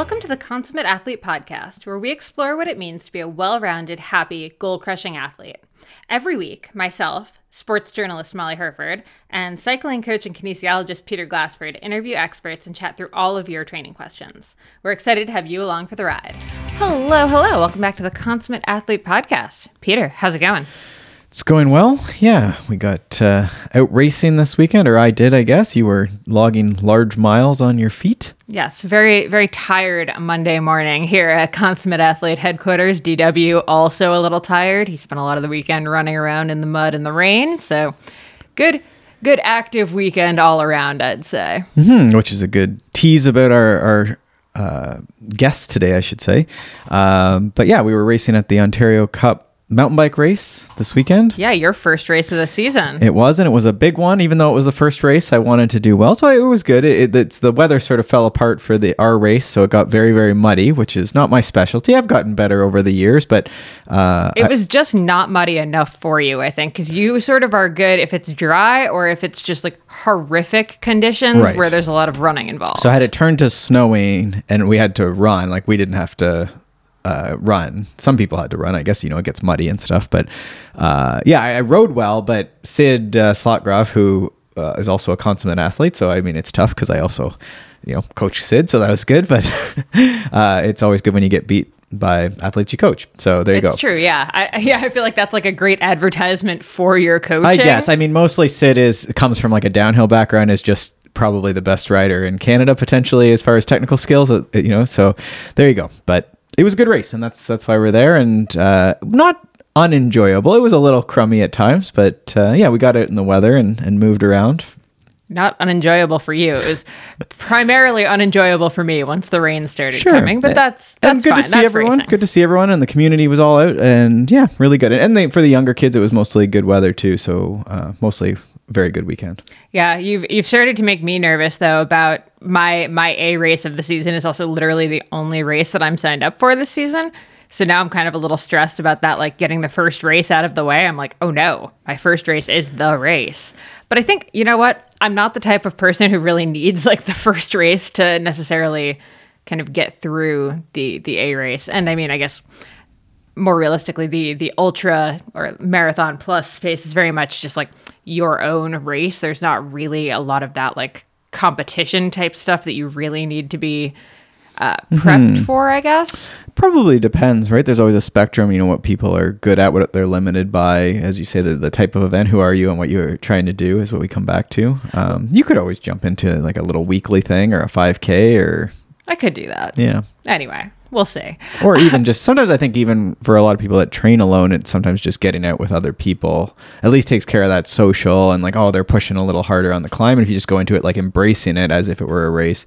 Welcome to the Consummate Athlete Podcast, where we explore what it means to be a well rounded, happy, goal crushing athlete. Every week, myself, sports journalist Molly Hurford, and cycling coach and kinesiologist Peter Glassford interview experts and chat through all of your training questions. We're excited to have you along for the ride. Hello, hello. Welcome back to the Consummate Athlete Podcast. Peter, how's it going? It's going well. Yeah, we got uh, out racing this weekend, or I did, I guess. You were logging large miles on your feet. Yes, very, very tired Monday morning here at Consummate Athlete headquarters. DW also a little tired. He spent a lot of the weekend running around in the mud and the rain. So good, good active weekend all around, I'd say. Mm-hmm, which is a good tease about our, our uh, guests today, I should say. Um, but yeah, we were racing at the Ontario Cup mountain bike race this weekend. Yeah, your first race of the season. It was, and it was a big one. Even though it was the first race, I wanted to do well, so it was good. It, it, it's the weather sort of fell apart for the our race, so it got very, very muddy, which is not my specialty. I've gotten better over the years, but uh, it was just not muddy enough for you, I think, because you sort of are good if it's dry or if it's just like horrific conditions right. where there's a lot of running involved. So I had it turned to snowing, and we had to run. Like we didn't have to uh, run. Some people had to run. I guess you know it gets muddy and stuff. But uh, yeah, I, I, rode well. But Sid uh, Slotegraaf, who uh, is also a consummate athlete, so I mean it's tough because I also you know coach Sid, so that was good. But uh, it's always good when you get beat by athletes you coach. So there you it's go. It's true. Yeah. I, yeah. I feel like that's like a great advertisement for your coaching. I guess. I mean, mostly Sid is comes from like a downhill background, is just probably the best rider in Canada potentially as far as technical skills. Uh, you know, so there you go. But it was a good race, and that's that's why we're there. And uh, not unenjoyable. It was a little crummy at times, but uh, yeah, we got out in the weather and, and moved around. Not unenjoyable for you. It was primarily unenjoyable for me once the rain started sure. coming. But that's that's and good fine. to see that's everyone. Racing. Good to see everyone, and the community was all out, and yeah, really good. And they, for the younger kids, it was mostly good weather too. So uh, mostly very good weekend. Yeah, you've you've started to make me nervous though about my my A race of the season is also literally the only race that I'm signed up for this season. So now I'm kind of a little stressed about that, like getting the first race out of the way. I'm like, oh no, my first race is the race. But I think, you know what? I'm not the type of person who really needs like the first race to necessarily kind of get through the the A race. And I mean, I guess more realistically, the the ultra or marathon plus space is very much just like your own race. There's not really a lot of that like competition type stuff that you really need to be uh, prepped mm-hmm. for, I guess. Probably depends, right? There's always a spectrum. You know what people are good at, what they're limited by, as you say, the, the type of event. Who are you, and what you're trying to do is what we come back to. Um, you could always jump into like a little weekly thing or a 5K or. I could do that. Yeah. Anyway, we'll see. or even just sometimes I think even for a lot of people that train alone, it's sometimes just getting out with other people at least takes care of that social and like oh they're pushing a little harder on the climb. And if you just go into it like embracing it as if it were a race,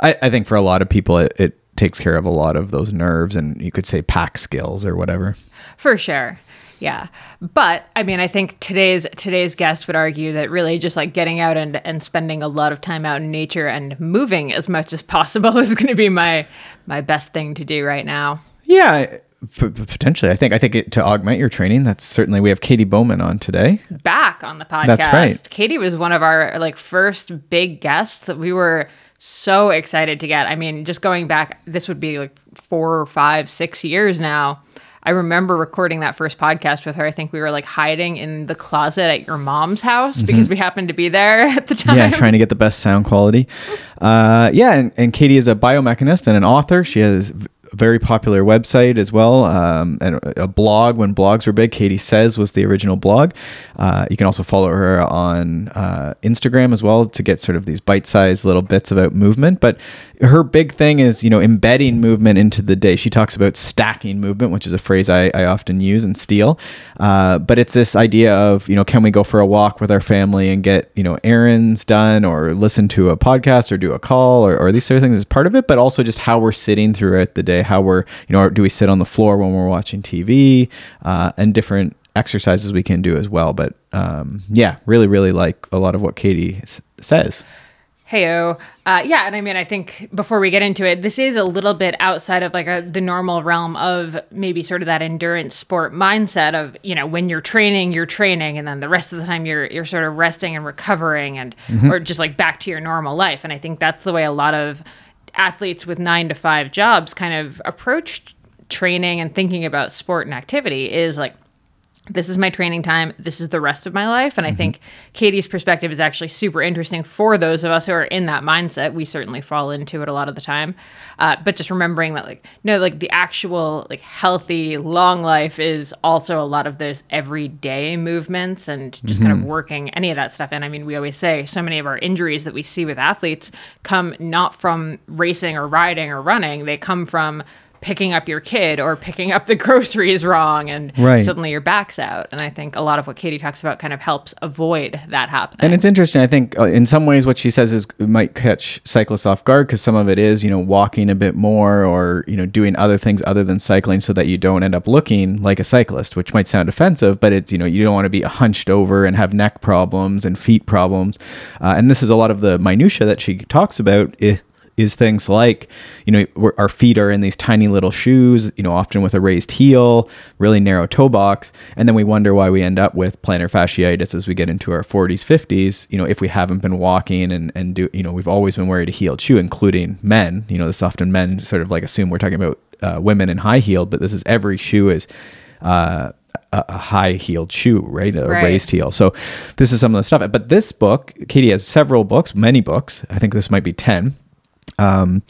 I, I think for a lot of people it, it takes care of a lot of those nerves and you could say pack skills or whatever. For sure. Yeah. But I mean, I think today's today's guest would argue that really just like getting out and, and spending a lot of time out in nature and moving as much as possible is going to be my my best thing to do right now. Yeah, p- potentially. I think I think it, to augment your training, that's certainly we have Katy Bowman on today. Back on the podcast. That's right. Katy was one of our like first big guests that we were so excited to get. I mean, just going back, this would be like four or five, six years now I remember recording that first podcast with her. I think we were like hiding in the closet at your mom's house mm-hmm. because we happened to be there at the time. Yeah, trying to get the best sound quality. Uh, yeah, and, and Katy is a biomechanist and an author. She has very popular website as well, um, and a blog when blogs were big. Katy Says was the original blog. Uh, you can also follow her on uh, Instagram as well to get sort of these bite-sized little bits about movement. But her big thing is you know embedding movement into the day. She talks about stacking movement, which is a phrase I, I often use and steal. Uh, but it's this idea of you know can we go for a walk with our family and get you know errands done or listen to a podcast or do a call or, or these sort of things as part of it, but also just how we're sitting throughout the day how we're you know do we sit on the floor when we're watching tv uh, and different exercises we can do as well but um, yeah really really like a lot of what katy s- says Heyo. Uh, yeah, and I mean, I think before we get into it, this is a little bit outside of like a, the normal realm of maybe sort of that endurance sport mindset of you know when you're training, you're training, and then the rest of the time you're you're sort of resting and recovering, and mm-hmm. or just like back to your normal life. And I think that's the way a lot of athletes with nine to five jobs kind of approach training and thinking about sport and activity is like this is my training time. This is the rest of my life. And I think Katy's perspective is actually super interesting for those of us who are in that mindset. We certainly fall into it a lot of the time. Uh, but just remembering that, like, no, like the actual, like, healthy, long life is also a lot of those everyday movements and just kind of working any of that stuff. And I mean, we always say so many of our injuries that we see with athletes come not from racing or riding or running, they come from picking up your kid or picking up the groceries wrong and Right. suddenly your back's out. And I think a lot of what Katy talks about kind of helps avoid that happening. And it's interesting. I think uh, in some ways, what she says is it might catch cyclists off guard because some of it is, you know, walking a bit more or, you know, doing other things other than cycling so that you don't end up looking like a cyclist, which might sound offensive, but it's, you know, you don't want to be hunched over and have neck problems and feet problems. Uh, and this is a lot of the minutia that she talks about. i- is things like, you know, we're, our feet are in these tiny little shoes, you know, often with a raised heel, really narrow toe box. And then we wonder why we end up with plantar fasciitis as we get into our 40s, 50s, you know, if we haven't been walking and, and do, you know, we've always been wearing a heeled shoe, including men. You know, this often men sort of like assume we're talking about uh, women in high heeled, but this is every shoe is, uh, a, a high heeled shoe, right? A Right. raised heel. So this is some of the stuff. But this book, Katy has several books, many books. I think this might be 10. Um,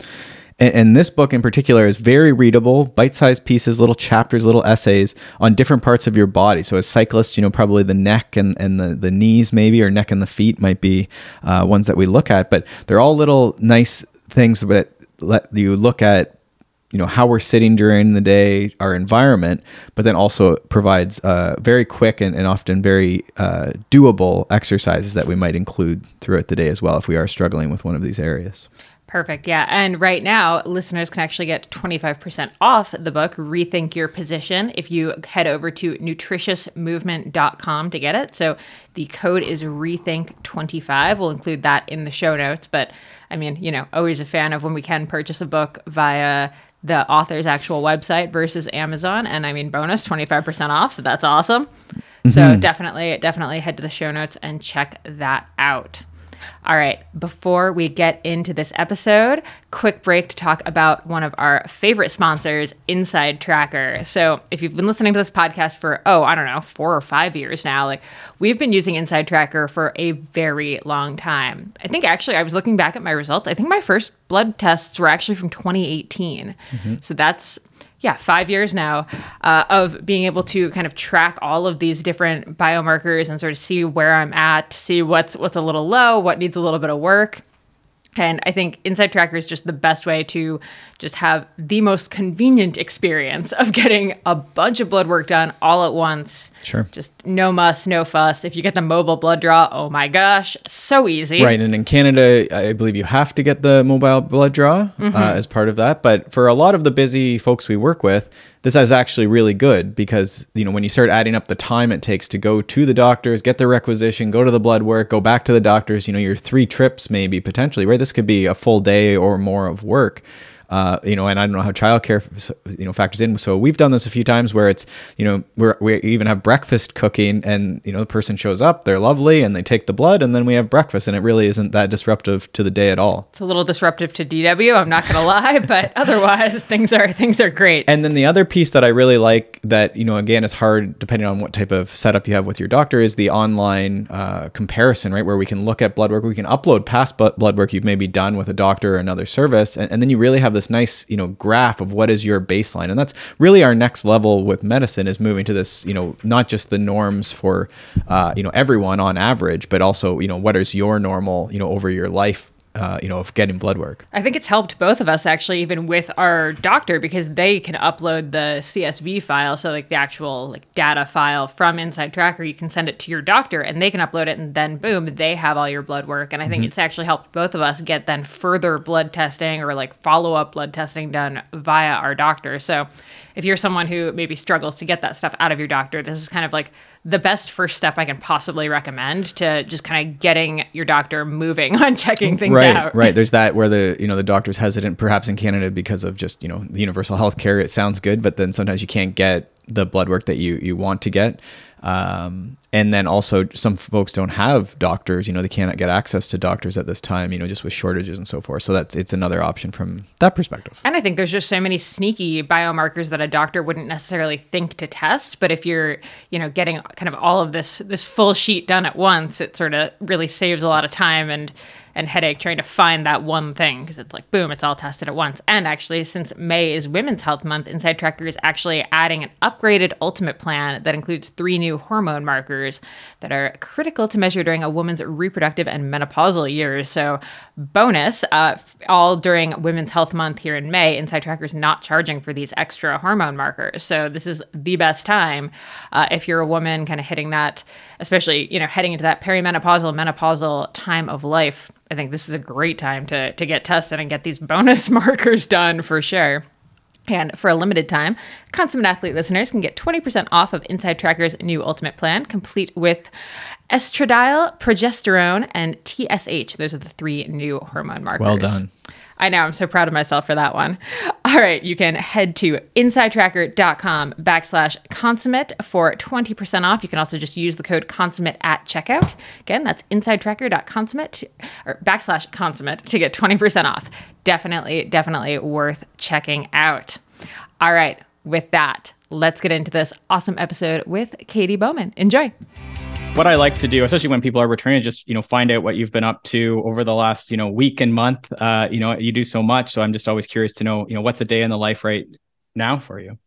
and, and this book in particular is very readable, bite-sized pieces, little chapters, little essays on different parts of your body. So as cyclists, you know, probably the neck and, and the, the knees maybe, or neck and the feet might be uh, ones that we look at. But they're all little nice things that let you look at you know how we're sitting during the day our environment but then also provides uh, very quick and, and often very uh, doable exercises that we might include throughout the day as well if we are struggling with one of these areas Perfect. Yeah. And right now, listeners can actually get 25% off the book, Rethink Your Position, if you head over to nutritiousmovement.com to get it. So the code is Rethink25. We'll include that in the show notes. But I mean, you know, always a fan of when we can purchase a book via the author's actual website versus Amazon. And I mean, bonus 25% off. So that's awesome. So mm-hmm. definitely, definitely head to the show notes and check that out. All right, before we get into this episode, quick break to talk about one of our favorite sponsors, InsideTracker. So, if you've been listening to this podcast for, oh, I don't know, four or five years now, like we've been using InsideTracker for a very long time. I think actually, I was looking back at my results. I think my first blood tests were actually from 2018. Mm-hmm. So, that's yeah, five years now uh, of being able to kind of track all of these different biomarkers and sort of see where I'm at, see what's what's a little low, what needs a little bit of work. And I think InsideTracker is just the best way to just have the most convenient experience of getting a bunch of blood work done all at once. Sure. Just no muss, no fuss. If you get the mobile blood draw, oh my gosh, so easy. Right, and in Canada, I believe you have to get the mobile blood draw uh, as part of that. But for a lot of the busy folks we work with, this is actually really good because you know when you start adding up the time it takes to go to the doctors, get the requisition, go to the blood work, go back to the doctors. You know, your three trips maybe potentially. Right, this could be a full day or more of work. Uh, you know, and I don't know how childcare, you know, factors in. So we've done this a few times where it's, you know, we're, we even have breakfast cooking and, you know, the person shows up, they're lovely and they take the blood and then we have breakfast and it really isn't that disruptive to the day at all. It's a little disruptive to DW, I'm not gonna lie, but otherwise things are things are great. And then the other piece that I really like that, you know, again, is hard depending on what type of setup you have with your doctor is the online uh, comparison, right? Where we can look at blood work, we can upload past blood work you've maybe done with a doctor or another service. And, and then you really have this nice, you know, graph of what is your baseline. And that's really our next level with medicine is moving to this, you know, not just the norms for, uh, you know, everyone on average, but also, you know, what is your normal, you know, over your life, uh, you know, of getting blood work. I think it's helped both of us actually, even with our doctor, because they can upload the CSV file, so like the actual like data file from InsideTracker. You can send it to your doctor, and they can upload it, and then boom, they have all your blood work. And I think it's actually helped both of us get then further blood testing or like follow up blood testing done via our doctor. So if you're someone who maybe struggles to get that stuff out of your doctor, this is kind of like the best first step I can possibly recommend to just kind of getting your doctor moving on checking things right, out. Right, There's that where the you know the doctor's hesitant, perhaps in Canada because of just you know the universal health care. It sounds good, but then sometimes you can't get the blood work that you you want to get. Um, and then also some folks don't have doctors, you know, they cannot get access to doctors at this time, you know, just with shortages and so forth. So that's it's another option from that perspective. And I think there's just so many sneaky biomarkers that a doctor wouldn't necessarily think to test, but if you're, you know, getting kind of all of this this full sheet done at once, it sort of really saves a lot of time. And and headache trying to find that one thing because it's like boom, it's all tested at once. And actually, since May is Women's Health Month, InsideTracker is actually adding an upgraded Ultimate plan that includes three new hormone markers that are critical to measure during a woman's reproductive and menopausal years. So, bonus, uh, all during Women's Health Month here in May, InsideTracker is not charging for these extra hormone markers. So, this is the best time uh, if you're a woman kind of hitting that, especially you know heading into that perimenopausal, menopausal time of life I think this is a great time to to get tested and get these bonus markers done for sure. And for a limited time, Consummate Athlete listeners can get 20% off of InsideTracker's new Ultimate Plan, complete with estradiol, progesterone, and TSH. Those are the three new hormone markers. Well done. I know. I'm so proud of myself for that one. All right. You can head to insidetracker.com backslash consummate for 20% off. You can also just use the code consummate at checkout. Again, that's insidetracker.consummate or backslash consummate to get 20% off. Definitely, definitely worth checking out. All right. With that, let's get into this awesome episode with Katy Bowman. Enjoy what I like to do, especially when people are returning, just you know find out what you've been up to over the last you know week and month. Uh, you know, you do so much, so I'm just always curious to know you know what's a day in the life right now for you.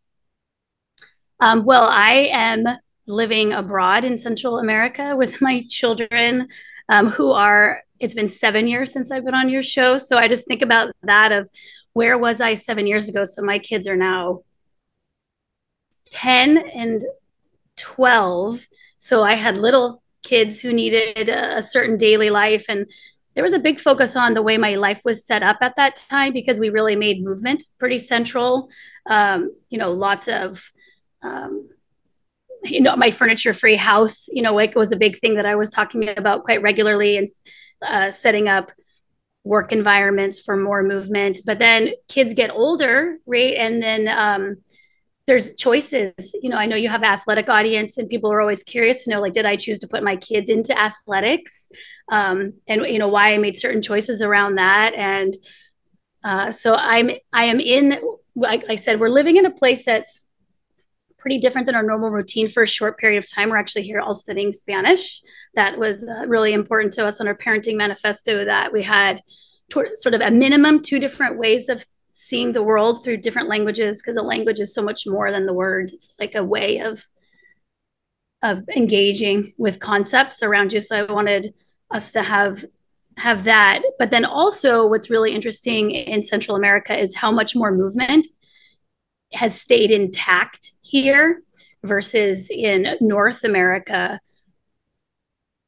Um, well, I am living abroad in Central America with my children, um, who are. It's been seven years since I've been on your show, so I just think about that of where was I seven years ago. So my kids are now ten and twelve so I had little kids who needed a, certain daily life. And there was a big focus on the way my life was set up at that time because we really made movement pretty central. Um, you know, lots of, um, you know, my furniture free house, you know, like it was a big thing that I was talking about quite regularly and uh, setting up work environments for more movement. But then kids get older, right? And then, um, there's choices. You know i know you have athletic audience and people are always curious to know like did i choose to put my kids into athletics? Um, and you know why i made certain choices around that. And uh, so i'm i am in like i said we're living in a place that's pretty different than our normal routine for a short period of time. We're actually here all studying spanish. That was uh, really important to us on our parenting manifesto that we had sort of a minimum two different ways of seeing the world through different languages because a language is so much more than the words. It's like a way of of engaging with concepts around you. So i wanted us to have have that. But then also what's really interesting in central america is how much more movement has stayed intact here versus in north america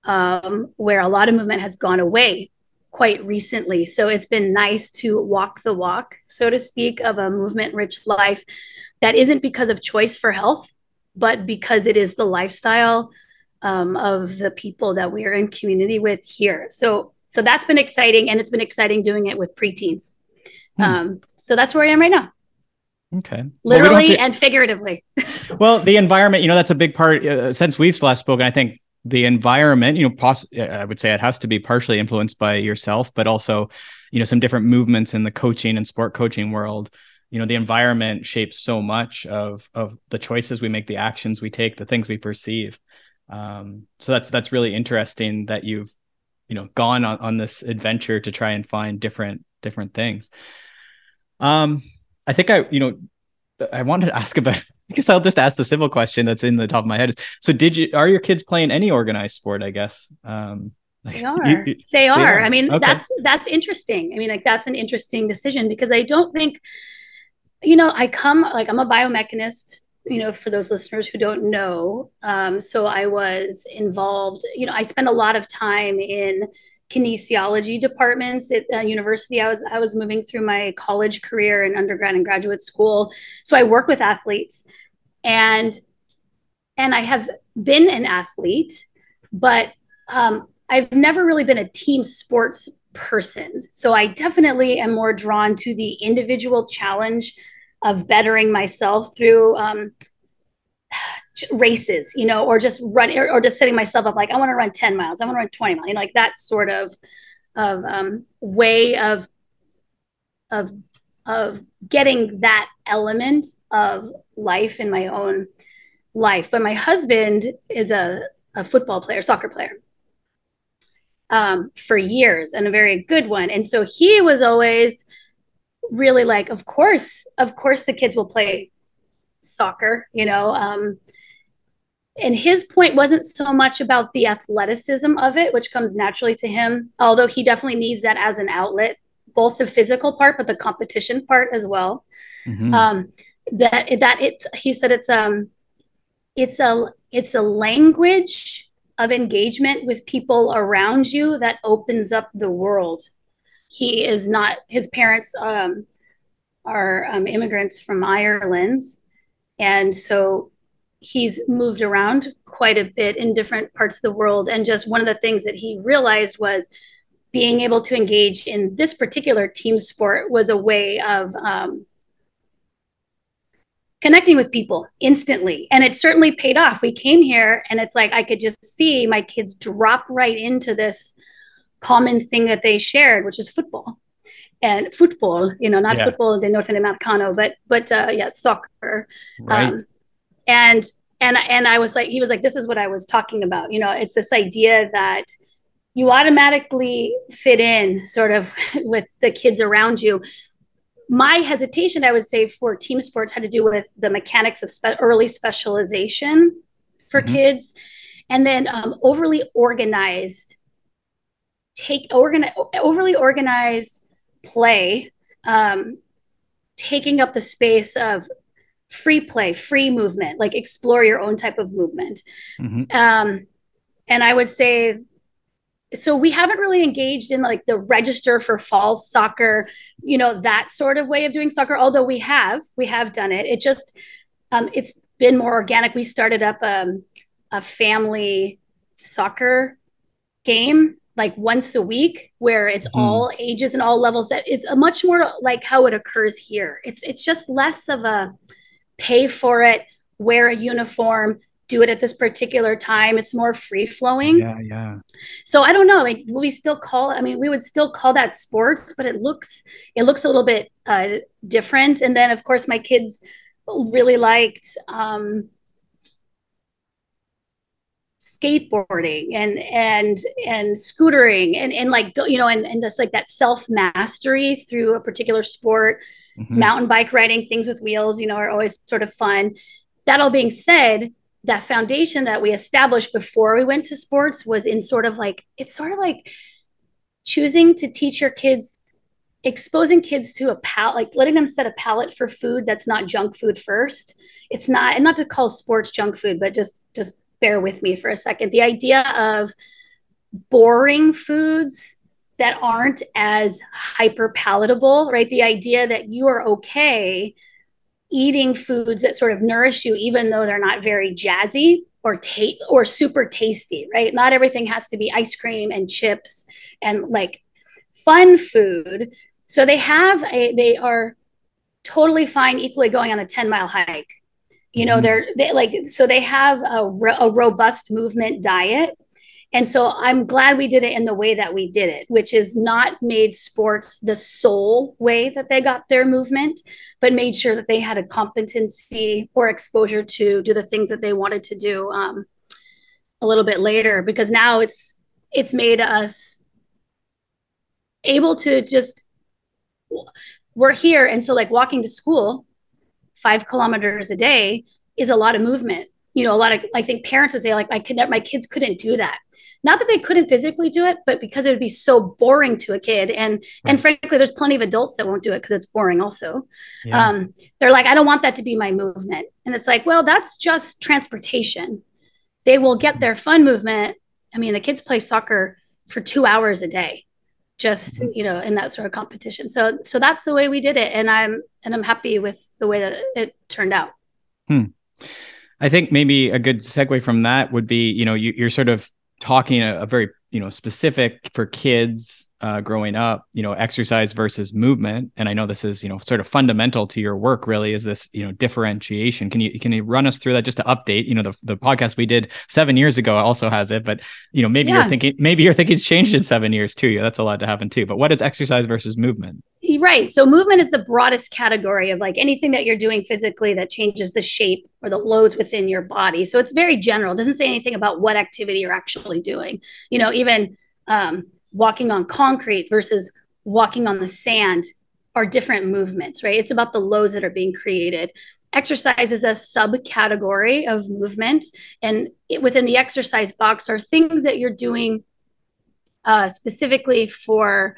um, where a lot of movement has gone away quite recently. So it's been nice to walk the walk, so to speak, of a movement rich life that isn't because of choice for health, but because it is the lifestyle um, of the people that we are in community with here. So so that's been exciting, and it's been exciting doing it with preteens. Hmm. Um, so that's where I am right now. Okay. Literally well, and figuratively. well, the environment, you know, that's a big part. Uh, since we've last spoken, I think the environment you know poss- i would say it has to be partially influenced by yourself but also you know some different movements in the coaching and sport coaching world. You know the environment shapes so much of of the choices we make the actions we take the things we perceive. Um, so that's that's really interesting that you've you know gone on, on this adventure to try and find different different things. Um i think i you know i wanted to ask about I guess I'll just ask the civil question that's in the top of my head. Is so did you are your kids playing any organized sport, I guess? Um they are. You, they, they are. I mean, okay. that's that's interesting. I mean, like that's an interesting decision because I don't think, you know, I come like I'm a biomechanist. You know, for those listeners who don't know, um, so I was involved. You know, I spent a lot of time in kinesiology departments at uh, university. I was I was moving through my college career and undergrad and graduate school, so I work with athletes, and and I have been an athlete, but um, I've never really been a team sports person. So I definitely am more drawn to the individual challenge of bettering myself through um, races, you know, or just run or, or, just setting myself up like I want to run 10 miles, I want to run 20 miles, you know, like that sort of of um, way of of of getting that element of life in my own life. But my husband is a, a football player, soccer player. Um, for years and a very good one. And so he was always really like, of course, of course, the kids will play soccer, you know. Um, and his point wasn't so much about the athleticism of it, which comes naturally to him, although he definitely needs that as an outlet, both the physical part, but the competition part as well. Mm-hmm. Um, that that it's he said it's um it's a it's a language of engagement with people around you that opens up the world. He is not his parents um, are um, immigrants from Ireland, and so he's moved around quite a bit in different parts of the world. And just one of the things that he realized was being able to engage in this particular team sport was a way of um, connecting with people instantly. And it certainly paid off. We came here and it's like I could just see my kids drop right into this common thing that they shared, which is football. And football, you know, not yeah. football the North Americano, but but uh, yeah, soccer. Right. Um, and and and I was like, he was like, this is what I was talking about. You know, it's this idea that you automatically fit in sort of with the kids around you. My hesitation, I would say, for team sports had to do with the mechanics of spe- early specialization for mm-hmm. kids, and then um, overly organized, take organ overly organized play, um, taking up the space of free play, free movement, like explore your own type of movement. Mm-hmm. Um, and I would say, so we haven't really engaged in like the register for fall soccer, you know, that sort of way of doing soccer. Although we have, we have done it. It just, um, it's been more organic. We started up um, a family soccer game like once a week where it's mm. all ages and all levels that is a much more like how it occurs here it's it's just less of a pay for it, wear a uniform, do it at this particular time. It's more free flowing. Yeah, yeah. So I don't know. Like we still call. I mean, we would still call that sports, but it looks it looks a little bit uh, different. And then, of course, my kids really liked um, skateboarding and and and scootering and and like you know and and just like that self mastery through a particular sport mm-hmm. mountain bike riding, things with wheels, you know, are always sort of fun. That all being said, that foundation that we established before we went to sports was in sort of like, it's sort of like choosing to teach your kids exposing kids to a palate like letting them set a palate for food that's not junk food first it's not and not to call sports junk food but just just bear with me for a second the idea of boring foods that aren't as hyper palatable, right? The idea that you are okay eating foods that sort of nourish you, even though they're not very jazzy or ta- or super tasty, right? Not everything has to be ice cream and chips and like fun food. So they have a, they are totally fine equally going on a 10 mile hike. You know, mm-hmm. they're they like, so they have a, a robust movement diet and so I'm glad we did it in the way that we did it, which is not made sports the sole way that they got their movement, but made sure that they had a competency or exposure to do the things that they wanted to do um, a little bit later. Because now it's it's made us able to just we're here, and so like walking to school five kilometers a day is a lot of movement you know, a lot of I think parents would say like my kid, my kids couldn't do that. Not that they couldn't physically do it, but because it would be so boring to a kid. And and frankly, there's plenty of adults that won't do it because it's boring. Also, yeah. um, they're like, I don't want that to be my movement. And it's like, well, that's just transportation. They will get their fun movement. I mean, the kids play soccer for two hours a day, just mm-hmm. you know, in that sort of competition. So so that's the way we did it, and I'm and I'm happy with the way that it turned out. Hmm. I think maybe a good segue from that would be, you know, you, are sort of talking a, a, very you know specific for kids uh, growing up you know exercise versus movement. And i know this is you know sort of fundamental to your work really is this you know differentiation. Can you can you run us through that just to update? You know the, the podcast we did seven years ago also has it but you know maybe yeah. you're thinking maybe you're thinking it's changed in seven years too. Yeah that's allowed to happen too. But what is exercise versus movement? Right. So movement is the broadest category of like anything that you're doing physically that changes the shape or the loads within your body. So it's very general. It doesn't say anything about what activity you're actually doing. You know even um, walking on concrete versus walking on the sand are different movements, right? It's about the lows that are being created. Exercise is a subcategory of movement. And it, within the exercise box are things that you're doing uh, specifically for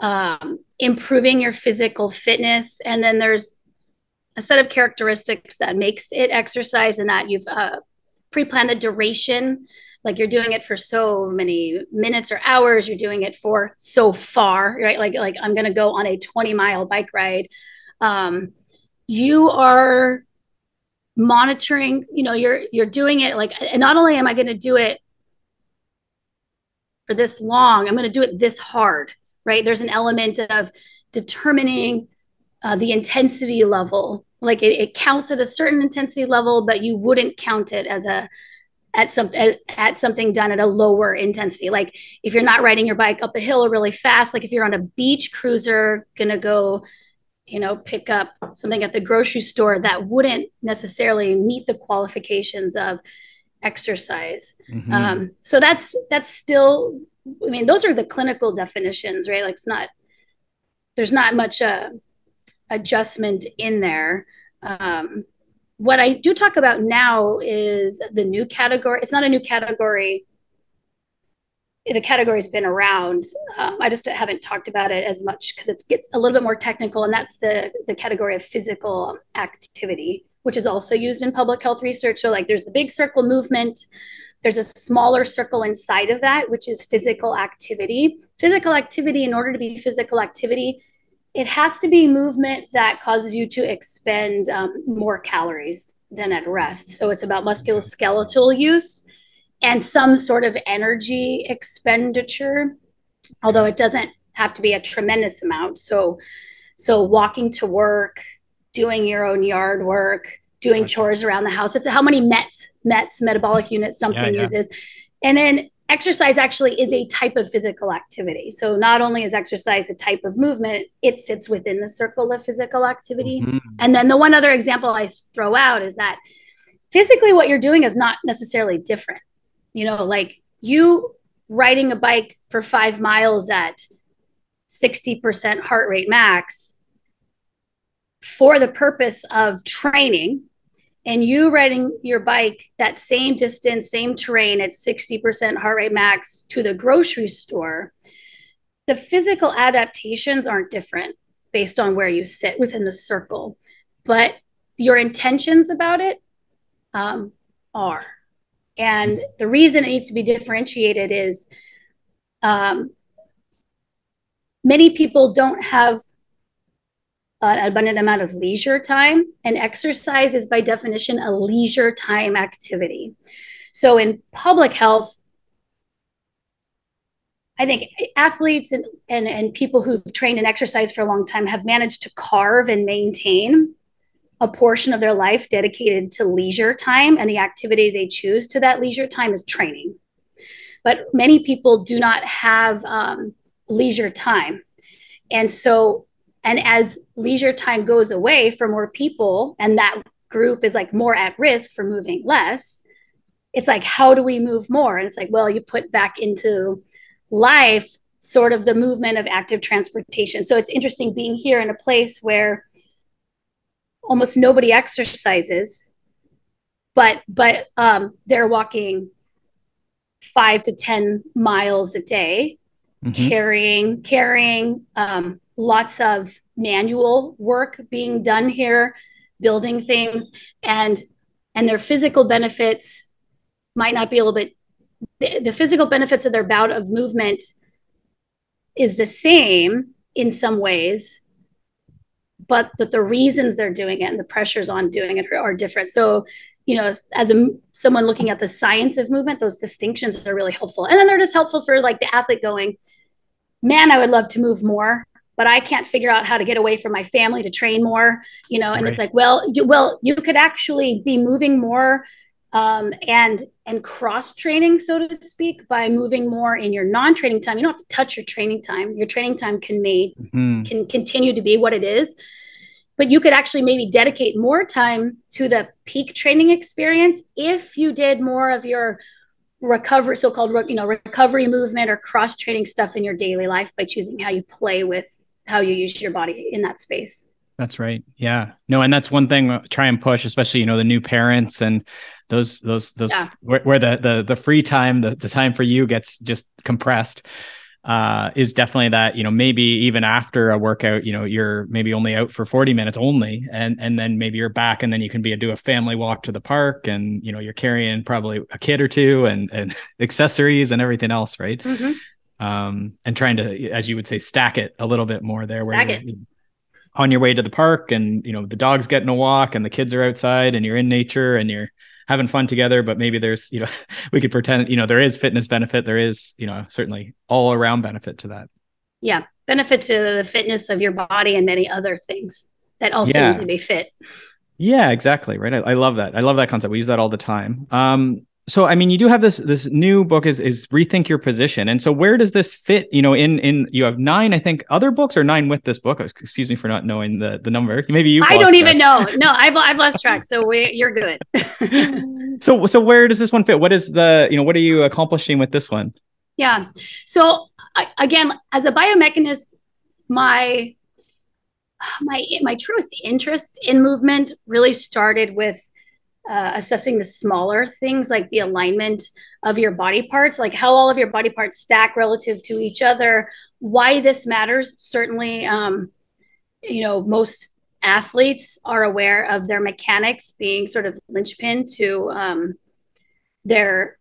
um, improving your physical fitness. And then there's a set of characteristics that makes it exercise and that you've uh, pre-planned the duration like you're doing it for so many minutes or hours. You're doing it for so far right? Like like i'm going to go on a 20 mile bike ride. Um, you are monitoring you know you're you're doing it like and not only am i going to do it for this long i'm going to do it this hard right? There's an element of determining uh, the intensity level. Like it, it counts at a certain intensity level but you wouldn't count it as a at some at, at, something done at a lower intensity. Like if you're not riding your bike up a hill really fast like if you're on a beach cruiser gonna go you know pick up something at the grocery store that wouldn't necessarily meet the qualifications of exercise. Mm-hmm. um, so that's that's still i mean those are the clinical definitions right? Like it's not there's not much uh, adjustment in there. Um, what I do talk about now is the new category. It's not a new category. The category's been around. Um, I just haven't talked about it as much because it gets a little bit more technical, and that's the the category of physical activity, which is also used in public health research. So, like, there's the big circle movement. There's a smaller circle inside of that, which is physical activity. Physical activity, in order to be physical activity, it has to be movement that causes you to expend um, more calories than at rest. So it's about musculoskeletal use and some sort of energy expenditure, although it doesn't have to be a tremendous amount. So, so walking to work, doing your own yard work, doing chores around the house. It's how many METs, METs, metabolic units, something yeah, yeah. uses. And then exercise actually is a type of physical activity. So not only is exercise a type of movement, it sits within the circle of physical activity. Mm-hmm. And then the one other example I throw out is that physically what you're doing is not necessarily different. You know, like you riding a bike for 5 miles at 60% heart rate max for the purpose of training and you riding your bike that same distance, same terrain at 60% heart rate max to the grocery store, the physical adaptations aren't different based on where you sit within the circle, but your intentions about it um, are. And the reason it needs to be differentiated is um, many people don't have an abundant amount of leisure time. And exercise is by definition a leisure time activity. So in public health, I think athletes and, and, and people who've trained and exercised for a long time have managed to carve and maintain a portion of their life dedicated to leisure time. And the activity they choose to that leisure time is training. But many people do not have um, leisure time. And so and as leisure time goes away for more people, and that group is like more at risk for moving less, it's like, how do we move more? And it's like, well, you put back into life sort of the movement of active transportation. So it's interesting being here in a place where almost nobody exercises, but but um, they're walking five to ten miles a day, mm-hmm. carrying carrying um, lots of manual work being done here building things and and their physical benefits might not be a little bit the, the physical benefits of their bout of movement is the same in some ways but but the reasons they're doing it and the pressures on doing it are, are different so you know, as, as a someone looking at the science of movement, those distinctions are really helpful. And then they're just helpful for like the athlete going, man, I would love to move more, but I can't figure out how to get away from my family to train more, you know. And right. it's like, well, you, well, you could actually be moving more um, and and cross training, so to speak, by moving more in your non training time. You don't have to touch your training time. Your training time can made mm-hmm. can continue to be what it is, but you could actually maybe dedicate more time to the peak training experience if you did more of your recovery so-called you know recovery movement or cross training stuff in your daily life by choosing how you play with how you use your body in that space that's right. Yeah. No, and that's one thing uh, try and push, especially, you know, the new parents and those those those yeah. where, where, the the the free time, the, the time for you gets just compressed. Uh, is definitely that you know maybe even after a workout you know you're maybe only out for 40 minutes only and and then maybe you're back and then you can be a, do a family walk to the park and you know you're carrying probably a kid or two and and accessories and everything else right mm-hmm. um and trying to as you would say stack it a little bit more there stack where it on your way to the park and you know the dog's getting a walk and the kids are outside and you're in nature and you're having fun together but maybe there's you know we could pretend you know there is fitness benefit there is you know certainly all around benefit to that. Yeah benefit to the fitness of your body and many other things that also yeah. need to be fit. Yeah exactly right? I, I, love that. I love that concept. We use that all the time. Um so i mean you do have this this new book is is rethink your position. And so where does this fit you know in in you have nine i think other books or nine with this book? Oh, excuse me for not knowing the the number. Maybe you i don't track. even know. No i've, I've lost track. So we, you're good. So so where does this one fit? What is the you know what are you accomplishing with this one? Yeah. So I, again as a biomechanist my my my truest interest in movement really started with uh, assessing the smaller things like the alignment of your body parts, like how all of your body parts stack relative to each other. Why this matters, certainly, um, you know, most athletes are aware of their mechanics being sort of linchpin to um, their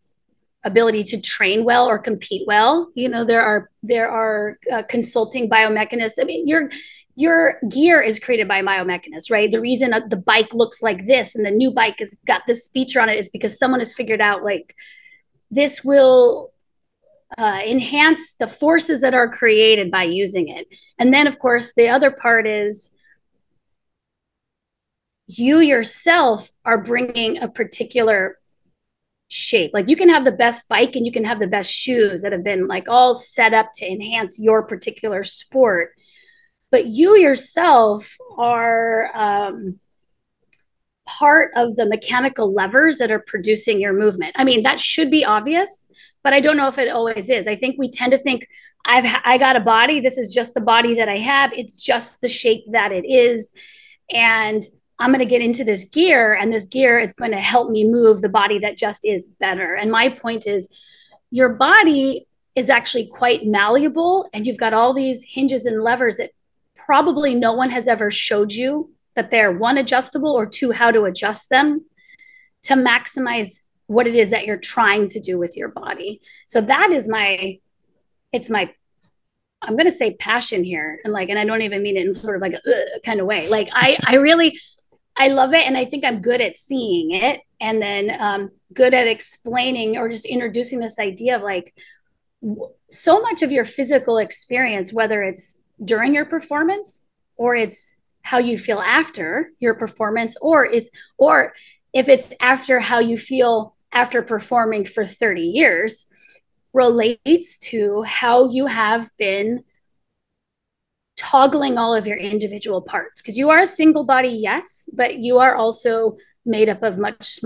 ability to train well or compete well. You know, there are there are uh, consulting biomechanists. I mean, you're your gear is created by biomechanists, right? The reason the bike looks like this and the new bike has got this feature on it is because someone has figured out like this will uh, enhance the forces that are created by using it. And then, of course, the other part is you yourself are bringing a particular shape. Like you can have the best bike and you can have the best shoes that have been like all set up to enhance your particular sport but you yourself are um, part of the mechanical levers that are producing your movement. I mean, that should be obvious, but I don't know if it always is. I think we tend to think I've I got a body. This is just the body that I have. It's just the shape that it is, and I'm going to get into this gear, and this gear is going to help me move the body that just is better. And my point is, your body is actually quite malleable, and you've got all these hinges and levers that probably no one has ever showed you that they're one adjustable or two how to adjust them to maximize what it is that you're trying to do with your body. So that is my it's my i'm going to say passion here. And like and i don't even mean it in sort of like a kind of way. Like i i really i love it and i think i'm good at seeing it. And then um, good at explaining or just introducing this idea of like so much of your physical experience whether it's during your performance or it's how you feel after your performance or is or if it's after how you feel after performing for 30 years relates to how you have been toggling all of your individual parts. Because you are a single body yes but you are also made up of much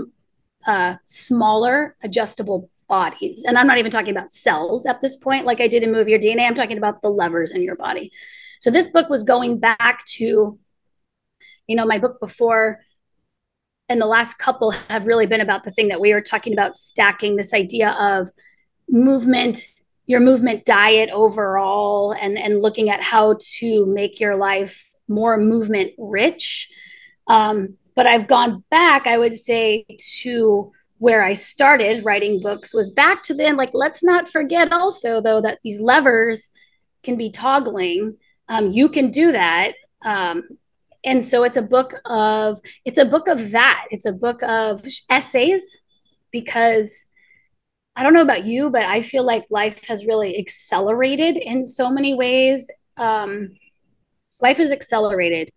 uh, smaller adjustable bodies. And I'm not even talking about cells at this point, like I did in Move Your DNA. I'm talking about the levers in your body. So this book was going back to, you know, my book before and the last couple have really been about the thing that we were talking about stacking this idea of movement your movement diet overall and and looking at how to make your life more movement rich um, but i've gone back i would say to where I started writing books was back to then, like, let's not forget also, though, that these levers can be toggling. Um, you can do that. Um, and so it's a book of it's a book of that it's a book of essays because i don't know about you but i feel like life has really accelerated in so many ways um, life is accelerated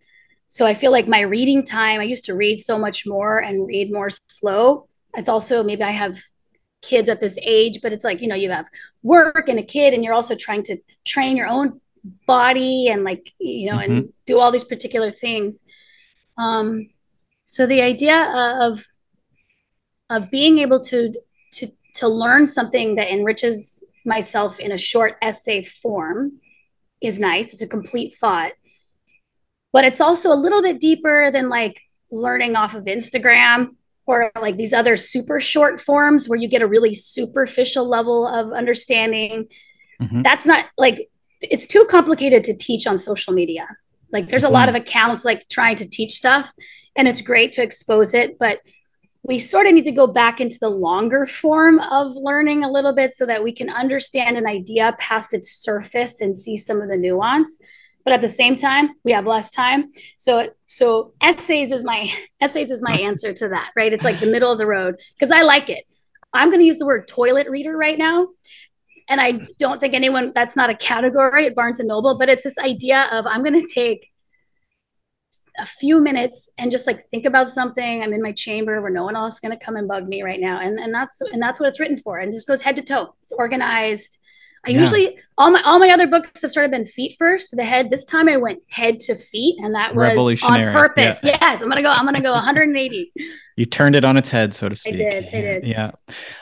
so i feel like my reading time i used to read so much more and read more slow it's also maybe i have kids at this age but it's like you know you have work and a kid and you're also trying to train your own body and like you know mm-hmm. and do all these particular things. Um so the idea of of being able to to to learn something that enriches myself in a short essay form is nice. It's a complete thought. But it's also a little bit deeper than like learning off of instagram or like these other super short forms where you get a really superficial level of understanding mm-hmm. that's not like it's too complicated to teach on social media. Like there's a mm-hmm. lot of accounts like trying to teach stuff and it's great to expose it, but we sort of need to go back into the longer form of learning a little bit so that we can understand an idea past its surface and see some of the nuance but at the same time we have less time so so essays is my essays is my answer to that right it's like the middle of the road because i like it i'm going to use the word toilet reader right now and I don't think anyone that's not a category at Barnes and Noble, but it's this idea of I'm going to take a few minutes and just like think about something. I'm in my chamber where no one else is going to come and bug me right now, and and that's and that's what it's written for. And just goes head to toe. It's organized. I yeah. usually all my all my other books have sort of been feet first to the head. This time I went head to feet, and that was on purpose. Yeah. Yes, I'm gonna go. I'm gonna go 180. you turned it on its head, so to speak. I did. I did. Yeah,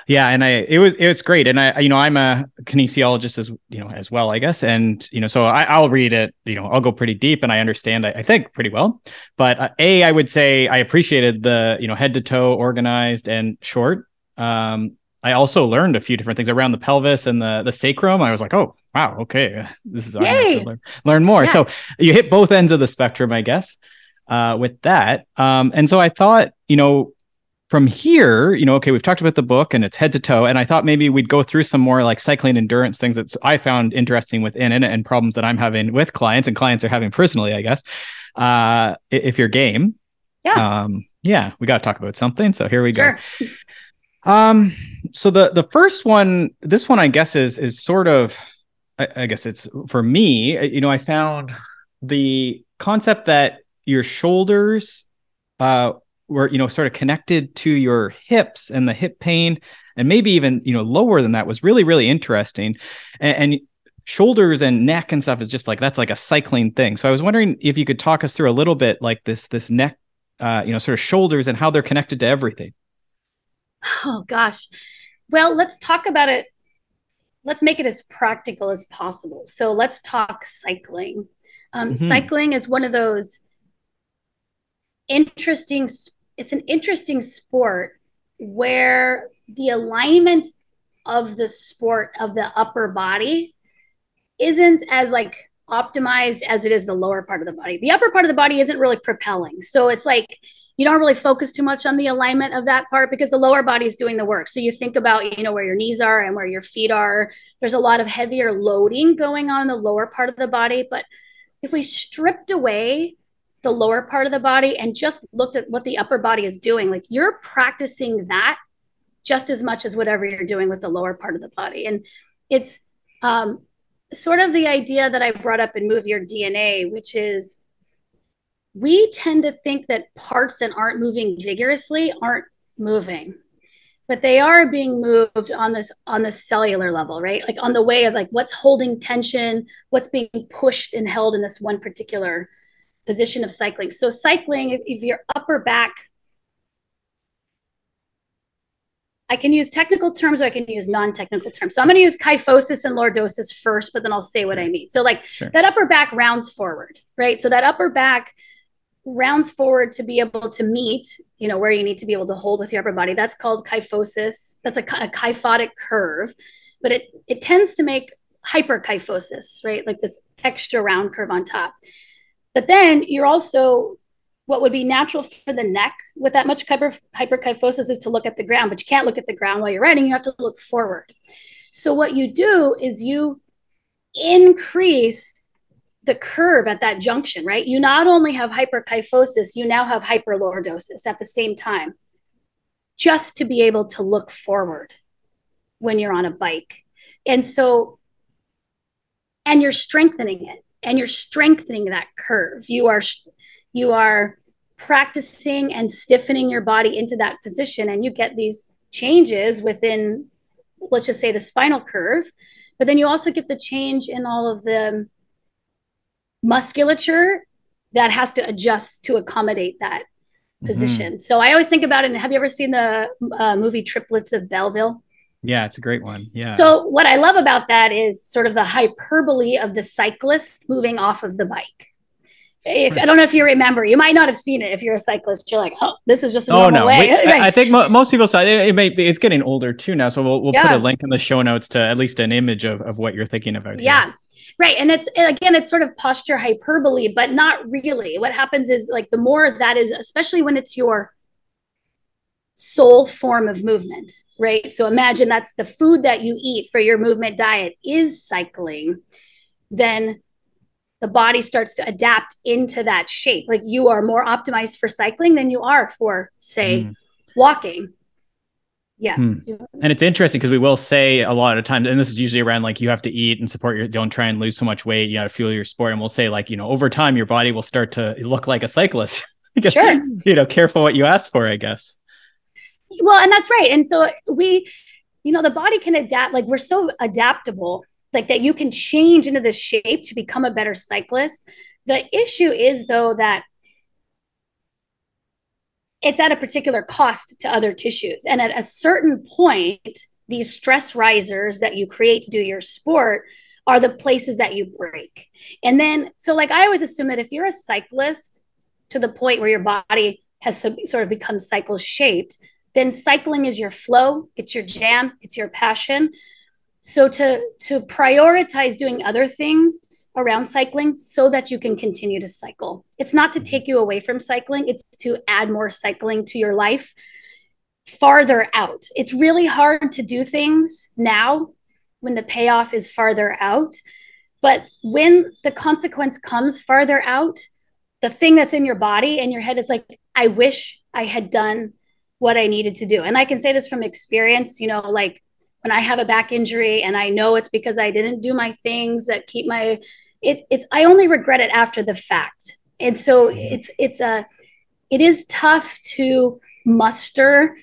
yeah, and I it was it was great, and I you know I'm a kinesiologist as you know as well, I guess, and you know so I, will read it. You know I'll go pretty deep, and I understand I, I think pretty well. But uh, a I would say I appreciated the you know head to toe organized and short. Um, I also learned a few different things around the pelvis and the the sacrum. I was like, oh wow, okay, this is i learn, learn, more. Yeah. So you hit both ends of the spectrum, I guess, uh, with that. Um, and so I thought, you know, from here, you know, okay, we've talked about the book and it's head to toe, and I thought maybe we'd go through some more like cycling endurance things that I found interesting within it and problems that I'm having with clients and clients are having personally, I guess. Uh, if you're game, yeah, um, yeah, we got to talk about something. So here we sure. go. Um, so the the first one, this one, I guess is is sort of, I, I guess it's for me. Uh, you know, I found the concept that your shoulders, uh, were you know sort of connected to your hips and the hip pain, and maybe even you know lower than that was really really interesting, and, and shoulders and neck and stuff is just like that's like a cycling thing. So I was wondering if you could talk us through a little bit like this this neck, uh, you know, sort of shoulders and how they're connected to everything. Oh gosh. Well, let's talk about it. Let's make it as practical as possible. So let's talk cycling. Um, mm-hmm. Cycling is one of those interesting. It's an interesting sport where the alignment of the sport of the upper body isn't as like optimized as it is the lower part of the body. The upper part of the body isn't really propelling. So it's like you don't really focus too much on the alignment of that part because the lower body is doing the work. So you think about, you know, where your knees are and where your feet are. There's a lot of heavier loading going on in the lower part of the body. But if we stripped away the lower part of the body and just looked at what the upper body is doing, like you're practicing that just as much as whatever you're doing with the lower part of the body. And it's um, sort of the idea that I brought up in Move Your DNA, which is we tend to think that parts that aren't moving vigorously aren't moving but they are being moved on this on the cellular level right? Like on the way of like what's holding tension what's being pushed and held in this one particular position of cycling. So cycling if, if your upper back I can use technical terms or I can use non-technical terms. So I'm going to use kyphosis and lordosis first, but then I'll say what I mean. So like sure. that upper back rounds forward, right? So that upper back rounds forward to be able to meet, you know, where you need to be able to hold with your upper body. That's called kyphosis. That's a, a kyphotic curve, but it it tends to make hyperkyphosis, right? Like this extra round curve on top. But then you're also what would be natural for the neck with that much hyper, hyperkyphosis is to look at the ground, but you can't look at the ground while you're riding. You have to look forward. So what you do is you increase the curve at that junction, right? You not only have hyperkyphosis, you now have hyperlordosis at the same time, just to be able to look forward when you're on a bike. And so, and you're strengthening it and you're strengthening that curve. You are, you are practicing and stiffening your body into that position, and you get these changes within, let's just say, the spinal curve. But then you also get the change in all of the musculature that has to adjust to accommodate that mm-hmm. position. Mm-hmm. So I always think about it. Have you ever seen the uh, movie Triplets of Belleville? Yeah, it's a great one. Yeah. So what I love about that is sort of the hyperbole of the cyclist moving off of the bike. If I don't know if you remember, you might not have seen it. If you're a cyclist, you're like, "Oh, this is just a oh no." Way. We, right. I think mo- most people saw it. It may be, it's getting older too now, so we'll we'll yeah. put a link in the show notes to at least an image of, of what you're thinking about. Yeah, here. right. And it's again, it's sort of posture hyperbole, but not really. What happens is like the more that is, especially when it's your sole form of movement, right? So imagine that's the food that you eat for your movement diet is cycling, then the body starts to adapt into that shape. Like you are more optimized for cycling than you are for, say, mm. walking. Yeah. Hmm. And it's interesting because we will say a lot of times, and this is usually around like you have to eat and support your, don't try and lose so much weight. You got to fuel your sport. And we'll say, like, you know, over time, your body will start to look like a cyclist. sure. You know, careful what you ask for, I guess. Well, and that's right. And so we, you know, the body can adapt. Like we're so adaptable, like that you can change into this shape to become a better cyclist. The issue is though that it's at a particular cost to other tissues. And at a certain point, these stress risers that you create to do your sport are the places that you break. And then, so like I always assume that if you're a cyclist to the point where your body has sort of become cycle shaped, then cycling is your flow, it's your jam, it's your passion. So to to prioritize doing other things around cycling so that you can continue to cycle. It's not to mm-hmm. take you away from cycling, it's to add more cycling to your life farther out. It's really hard to do things now when the payoff is farther out. But when the consequence comes farther out, the thing that's in your body and your head is like, I wish I had done what I needed to do. And I can say this from experience, you know, like when I have a back injury and I know it's because I didn't do my things that keep my it it's I only regret it after the fact. And so it's it's a it is tough to muster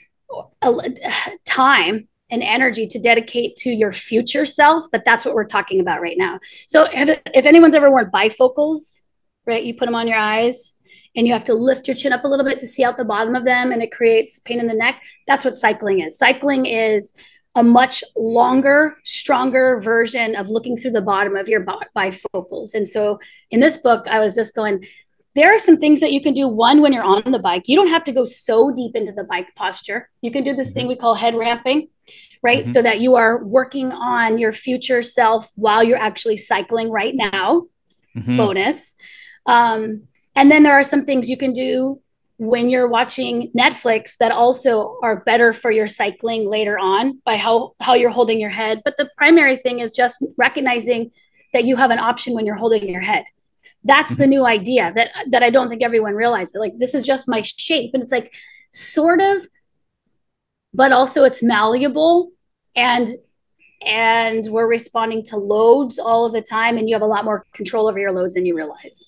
a, time and energy to dedicate to your future self, but that's what we're talking about right now. So if, if anyone's ever worn bifocals, right, you put them on your eyes and you have to lift your chin up a little bit to see out the bottom of them and it creates pain in the neck. That's what cycling is. Cycling is a much longer, stronger version of looking through the bottom of your bifocals. And so in this book, I was just going, there are some things that you can do. One, when you're on the bike, you don't have to go so deep into the bike posture. You can do this mm-hmm. thing we call head ramping, right? Mm-hmm. So that you are working on your future self while you're actually cycling right now. Mm-hmm. Bonus. Um, and then there are some things you can do when you're watching Netflix that also are better for your cycling later on by how how you're holding your head. But the primary thing is just recognizing that you have an option when you're holding your head. That's mm-hmm. the new idea that that I don't think everyone realizes. Like this is just my shape, and it's like sort of, but also it's malleable and and we're responding to loads all of the time, and you have a lot more control over your loads than you realize.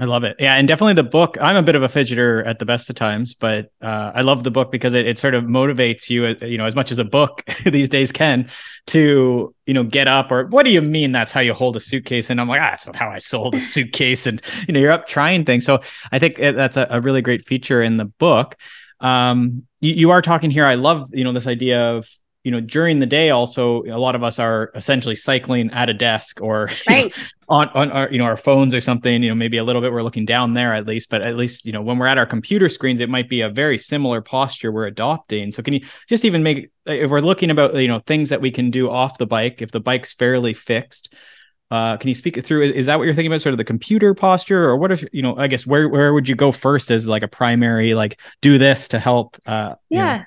I love it. Yeah, and definitely the book. I'm a bit of a fidgeter at the best of times, but uh, I love the book because it, it sort of motivates you, uh, you know, as much as a book these days can, to you know get up or what do you mean that's how you hold a suitcase? And I'm like, ah, that's not how I sold a suitcase. And you know, you're up trying things. So I think that's a, a really great feature in the book. Um, you, you are talking here. I love you know this idea of you know during the day also a lot of us are essentially cycling at a desk or right. know, on on our you know our phones or something you know maybe a little bit we're looking down there at least but at least you know when we're at our computer screens it might be a very similar posture we're adopting so can you just even make if we're looking about you know things that we can do off the bike if the bike's fairly fixed uh, can you speak it through? Is, is, that what you're thinking about, sort of the computer posture, or what if you know? I guess where where would you go first as like a primary, like do this to help? Uh, yeah,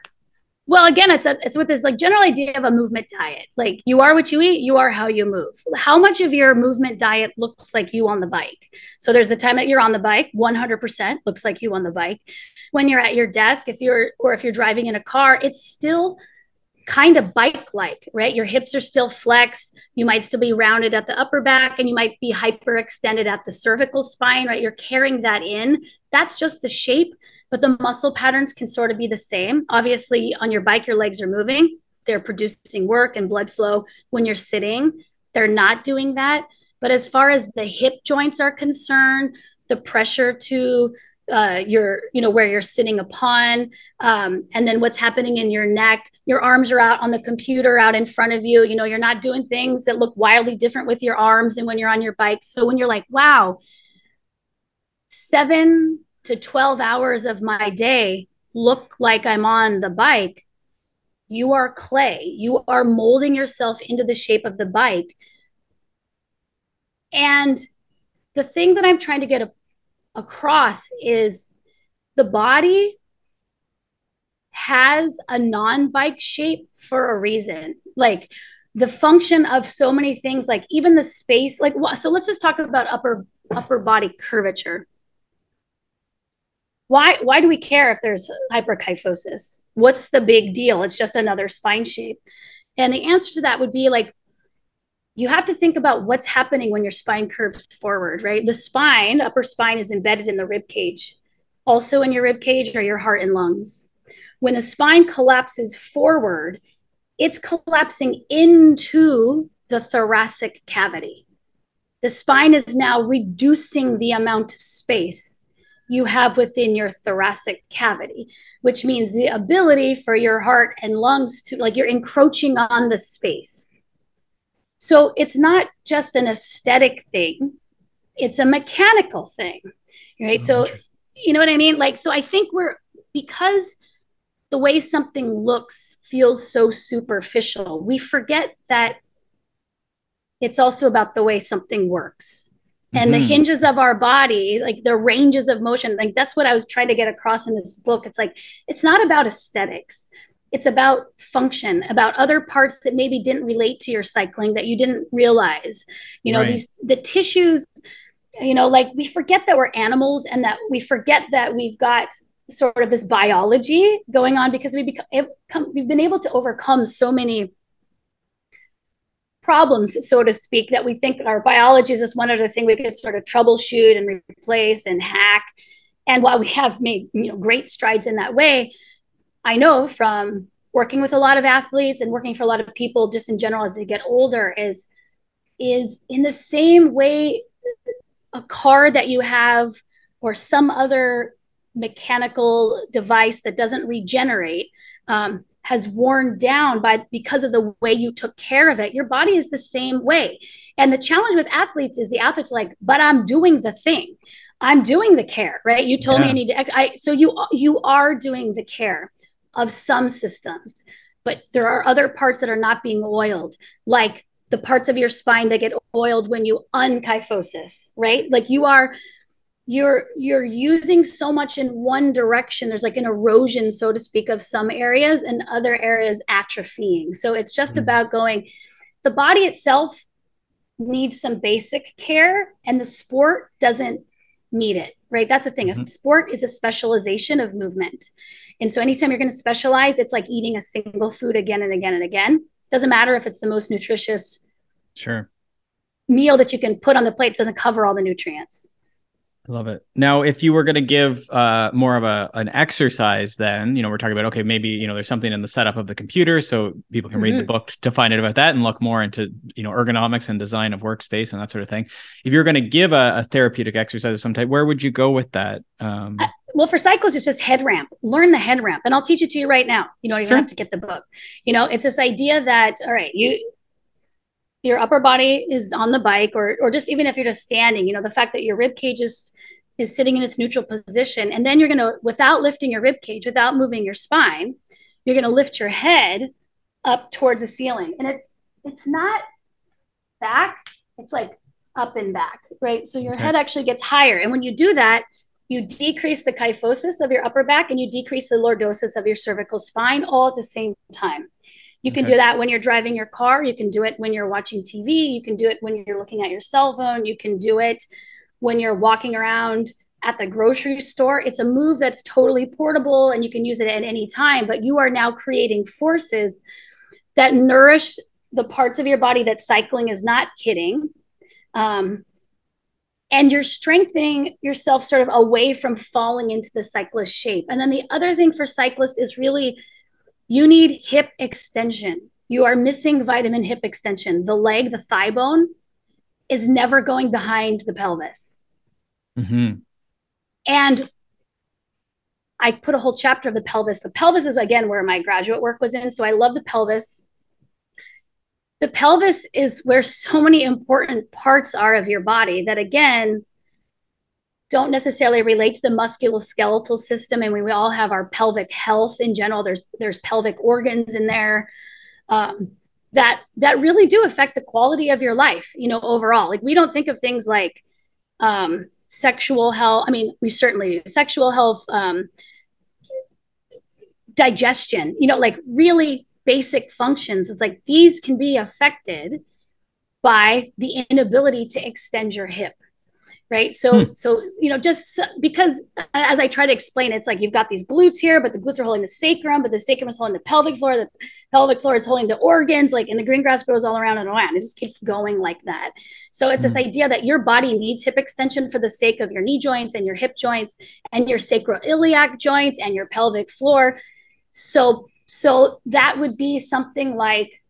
well again it's a, it's with this like general idea of a movement diet. Like you are what you eat you are how you move. How much of your movement diet looks like you on the bike? So there's the time that you're on the bike 100% looks like you on the bike. When you're at your desk if you're or if you're driving in a car it's still kind of bike like right? Your hips are still flexed. You might still be rounded at the upper back and you might be hyperextended at the cervical spine right? You're carrying that in. That's just the shape but the muscle patterns can sort of be the same. Obviously, on your bike, your legs are moving, they're producing work and blood flow. When you're sitting, they're not doing that. But as far as the hip joints are concerned, the pressure to uh, your, you know, where you're sitting upon, um, and then what's happening in your neck. Your arms are out on the computer, out in front of you. You know, you're not doing things that look wildly different with your arms and when you're on your bike. So when you're like, wow, seven to 12 hours of my day look like I'm on the bike, you are clay. You are molding yourself into the shape of the bike. And the thing that I'm trying to get a, across is the body has a non bike shape for a reason. Like the function of so many things, like even the space, like so let's just talk about upper upper body curvature why why do we care if there's hyperkyphosis? What's the big deal? It's just another spine shape. And the answer to that would be like you have to think about what's happening when your spine curves forward right? The spine upper spine is embedded in the rib cage also in your rib cage are your heart and lungs. When the spine collapses forward it's collapsing into the thoracic cavity. The spine is now reducing the amount of space you have within your thoracic cavity, which means the ability for your heart and lungs to, like, you're encroaching on the space. So it's not just an aesthetic thing, it's a mechanical thing, right? So, mm-hmm. you know what I mean? Like, so I think we're, because the way something looks feels so superficial, we forget that it's also about the way something works and mm-hmm. the hinges of our body like the ranges of motion like that's what i was trying to get across in this book it's like it's not about aesthetics it's about function about other parts that maybe didn't relate to your cycling that you didn't realize you know right. these the tissues you know like we forget that we're animals and that we forget that we've got sort of this biology going on because we've become we've been able to overcome so many problems, so to speak, that we think our biology is just one other thing we could sort of troubleshoot and replace and hack. And while we have made you know great strides in that way, I know from working with a lot of athletes and working for a lot of people just in general as they get older is is in the same way a car that you have or some other mechanical device that doesn't regenerate um, has worn down by because of the way you took care of it. Your body is the same way. And the challenge with athletes is the athletes like but i'm doing the thing. I'm doing the care right? You told yeah. me i need to I, so you you are doing the care of some systems but there are other parts that are not being oiled like the parts of your spine that get oiled when you unkyphosis right? Like you are you're you're using so much in one direction. There's like an erosion so to speak of some areas and other areas atrophying. So it's just mm-hmm. about going the body itself needs some basic care and the sport doesn't need it right? That's the thing. Mm-hmm. a sport is a specialization of movement. And so anytime you're going to specialize it's like eating a single food again and again and again. Doesn't matter if it's the most nutritious sure. meal that you can put on the plate doesn't cover all the nutrients I love it. Now, if you were going to give uh, more of a an exercise, then you know we're talking about okay, maybe you know there's something in the setup of the computer, so people can mm-hmm. read the mm-hmm. book to find out about that and look more into you know ergonomics and design of workspace and that sort of thing. If you're going to give a, a, therapeutic exercise of some type, where would you go with that? Um, uh, well, for cyclists, it's just head ramp. Learn the head ramp, and I'll teach it to you right now. You don't even sure. have to get the book. You know, it's this idea that all right, you your upper body is on the bike or or just even if you're just standing you know the fact that your rib cage is is sitting in its neutral position and then you're going to without lifting your rib cage without moving your spine you're going to lift your head up towards the ceiling and it's it's not back it's like up and back right so your okay. head actually gets higher and when you do that you decrease the kyphosis of your upper back and you decrease the lordosis of your cervical spine all at the same time. You can okay. do that when you're driving your car. You can do it when you're watching TV. You can do it when you're looking at your cell phone. You can do it when you're walking around at the grocery store. It's a move that's totally portable and you can use it at any time, but you are now creating forces that nourish the parts of your body that cycling is not hitting. Um, and you're strengthening yourself sort of away from falling into the cyclist shape. And then the other thing for cyclists is really you need hip extension. You are missing vitamin hip extension. The leg, the thigh bone, is never going behind the pelvis. Mm-hmm. And I put a whole chapter of the pelvis. The pelvis is again where my graduate work was in. So I love the pelvis. The pelvis is where so many important parts are of your body that again don't necessarily relate to the musculoskeletal system. And we, we all have our pelvic health in general. There's there's pelvic organs in there. Um, that that really do affect the quality of your life you know overall like we don't think of things like um, sexual health i mean we certainly do sexual health um, digestion you know like really basic functions it's like these can be affected by the inability to extend your hip right so hmm. so you know just because as i try to explain it's like you've got these glutes here but the glutes are holding the sacrum but the sacrum is holding the pelvic floor the pelvic floor is holding the organs like and the green grass grows all around and around it just keeps going like that so it's hmm. this idea that your body needs hip extension for the sake of your knee joints and your hip joints and your sacroiliac joints and your pelvic floor so so that would be something like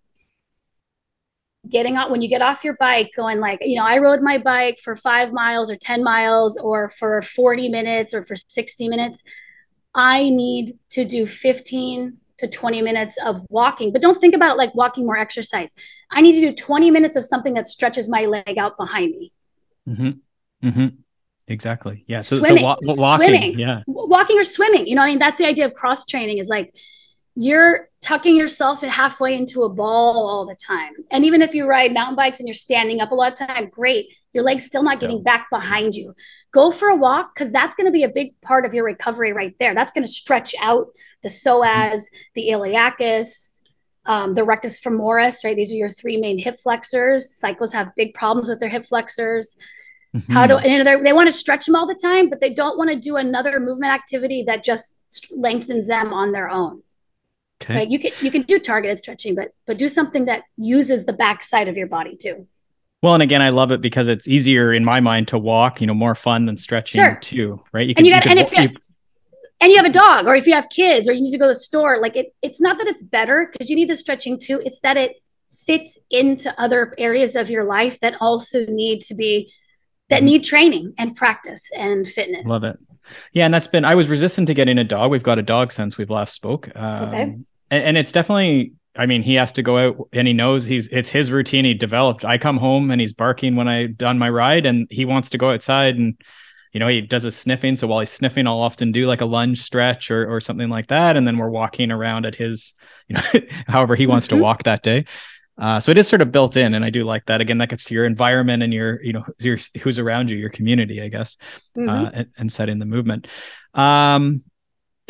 getting out when you get off your bike going like you know i rode my bike for five miles or 10 miles or for 40 minutes or for 60 minutes i need to do 15 to 20 minutes of walking. But don't think about like walking more exercise. I need to do 20 minutes of something that stretches my leg out behind me. Mm-hmm. Mm-hmm. exactly. Yeah. So, swimming, so wa- walking. Swimming, yeah. Walking or swimming. You know i mean? That's the idea of cross training is like you're tucking yourself halfway into a ball all the time. And even if you ride mountain bikes and you're standing up a lot of time, great. Your leg's still not getting back behind you. Go for a walk because that's going to be a big part of your recovery right there. That's going to stretch out the psoas, the iliacus, um, the rectus femoris, right? These are your three main hip flexors. Cyclists have big problems with their hip flexors. Mm-hmm. How do you know, they want to stretch them all the time, but they don't want to do another movement activity that just lengthens them on their own. Okay. Right? You can you can do targeted stretching, but but do something that uses the back side of your body too. Well, and again, I love it because it's easier in my mind to walk. You know, more fun than stretching sure. too, right? You can, and you, got, you and if you, you, and you have a dog, or if you have kids, or you need to go to the store, like it. It's not that it's better because you need the stretching too. It's that it fits into other areas of your life that also need to be that mm-hmm. need training and practice and fitness. Love it. Yeah, and that's been I was resistant to getting a dog. We've got a dog since we've last spoke. Um, okay and, and it's definitely I mean, he has to go out and he knows he's it's his routine he developed. I come home and he's barking when I done my ride and he wants to go outside and you know, he does a sniffing. So while he's sniffing, I'll often do like a lunge stretch or or something like that. And then we're walking around at his, you know, however he wants mm-hmm. to walk that day. Uh, so it is sort of built in, and I do like that. Again, that gets to your environment and your, you know, your who's around you, your community, I guess, mm-hmm. uh, and, and setting the movement. Um,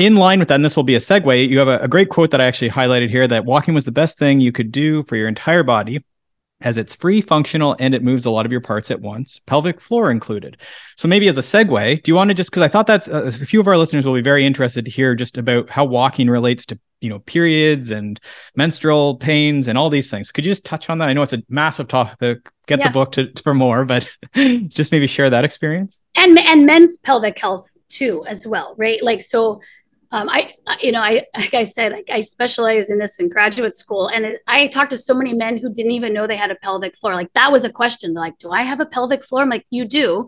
in line with that, and this will be a segue, you have a, a, great quote that I actually highlighted here that walking was the best thing you could do for your entire body as it's free, functional, and it moves a lot of your parts at once, pelvic floor included. So, maybe as a segue, do you want to just because I thought that's uh, a few of our listeners will be very interested to hear just about how walking relates to you know periods and menstrual pains and all these things. Could you just touch on that? I know it's a massive topic. Get yeah. the book to, for more, but just maybe share that experience and and men's pelvic health too as well, right? Like so um, I, you know, I, like I said, like I specialize in this in graduate school, and it, I talked to so many men who didn't even know they had a pelvic floor. Like that was a question. They're like, do I have a pelvic floor? I'm like, you do.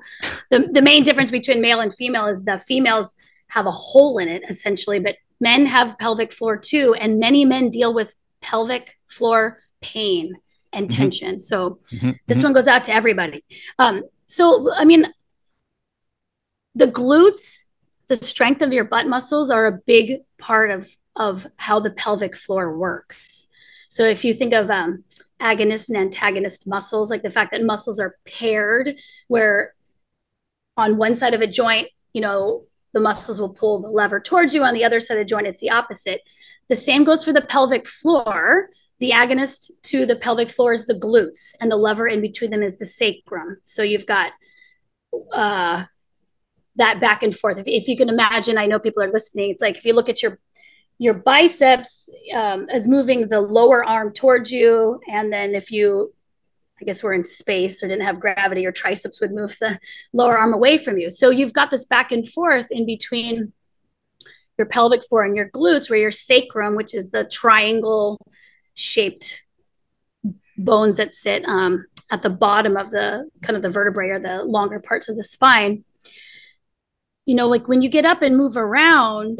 The the main difference between male and female is that females have a hole in it essentially, but men have pelvic floor too, and many men deal with pelvic floor pain and mm-hmm. tension. So mm-hmm. this mm-hmm. one goes out to everybody. Um, so I mean, the glutes the strength of your butt muscles are a big part of of how the pelvic floor works. So if you think of um, agonist and antagonist muscles, like the fact that muscles are paired, where on one side of a joint you know, the muscles will pull the lever towards you. On the other side of the joint, it's the opposite. The same goes for the pelvic floor. The agonist to the pelvic floor is the glutes, and the lever in between them is the sacrum. So you've got uh, that back and forth. If, if you can imagine, I know people are listening. It's like if you look at your your biceps um, is moving the lower arm towards you, and then if you I guess we're in space or didn't have gravity, your triceps would move the lower arm away from you. So you've got this back and forth in between your pelvic floor and your glutes, where your sacrum, which is the triangle shaped bones that sit um, at the bottom of the kind of the vertebrae or the longer parts of the spine. You know, like when you get up and move around,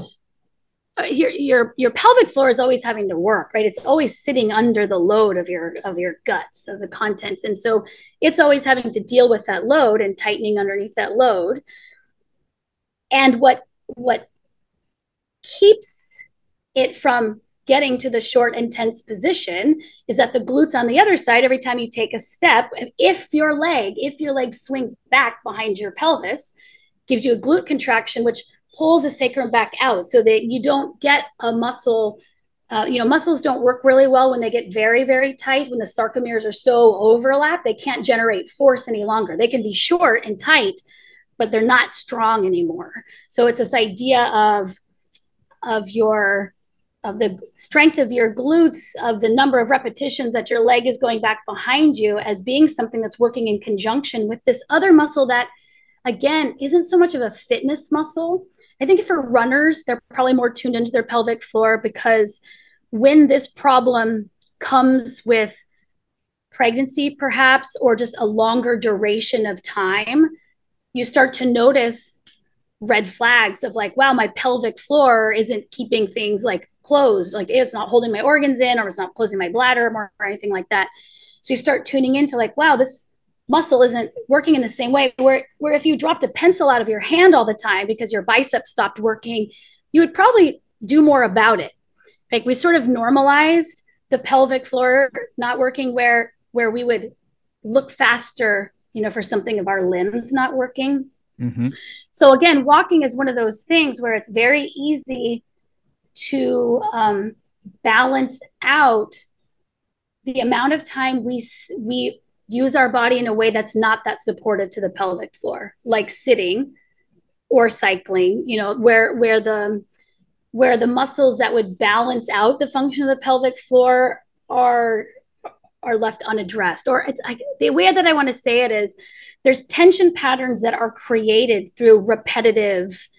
uh, your your your pelvic floor is always having to work right? It's always sitting under the load of your of your guts of the contents. And so it's always having to deal with that load and tightening underneath that load. And what what keeps it from getting to the short intense position is that the glutes on the other side every time you take a step if your leg if your leg swings back behind your pelvis gives you a glute contraction which pulls the sacrum back out so that you don't get a muscle uh, you know muscles don't work really well when they get very very tight when the sarcomeres are so overlapped they can't generate force any longer. They can be short and tight but they're not strong anymore. So it's this idea of of your of the strength of your glutes of the number of repetitions that your leg is going back behind you as being something that's working in conjunction with this other muscle that again isn't so much of a fitness muscle I think for runners, they're probably more tuned into their pelvic floor because when this problem comes with pregnancy, perhaps, or just a longer duration of time, you start to notice red flags of like, wow, my pelvic floor isn't keeping things like closed, like it's not holding my organs in or it's not closing my bladder or, or anything like that. So you start tuning into like, wow, this muscle isn't working in the same way where where if you dropped a pencil out of your hand all the time because your biceps stopped working you would probably do more about it like we sort of normalized the pelvic floor not working where where we would look faster you know for something of our limbs not working mm-hmm. so again walking is one of those things where it's very easy to um, balance out the amount of time we we use our body in a way that's not that supportive to the pelvic floor, like sitting or cycling, you know, where where the where the muscles that would balance out the function of the pelvic floor are are left unaddressed. Or it's I, the way that i want to say it is there's tension patterns that are created through repetitive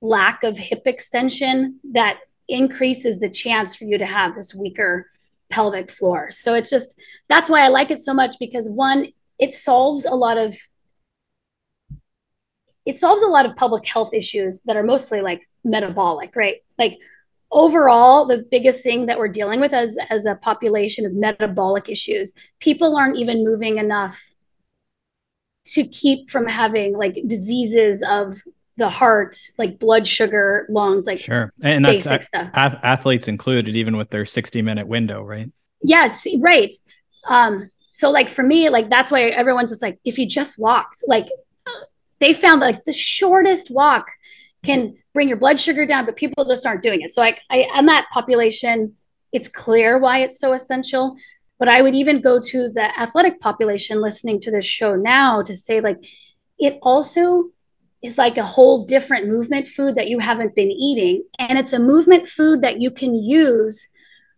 lack of hip extension that increases the chance for you to have this weaker pelvic floor. So it's just that's why I like it so much because one, it solves a lot of it solves a lot of public health issues that are mostly like metabolic, right? Like overall, the biggest thing that we're dealing with as as a population is metabolic issues. People aren't even moving enough to keep from having like diseases of the heart, like blood sugar, lungs, like sure, and that's a- stuff. athletes included, even with their sixty minute window, right? Yes, right. Um, so like for me, like that's why everyone's just like, if you just walked, like they found like the shortest walk can bring your blood sugar down, but people just aren't doing it. So like I, on that population, it's clear why it's so essential. But I would even go to the athletic population listening to this show now to say like it also is like a whole different movement food that you haven't been eating. And it's a movement food that you can use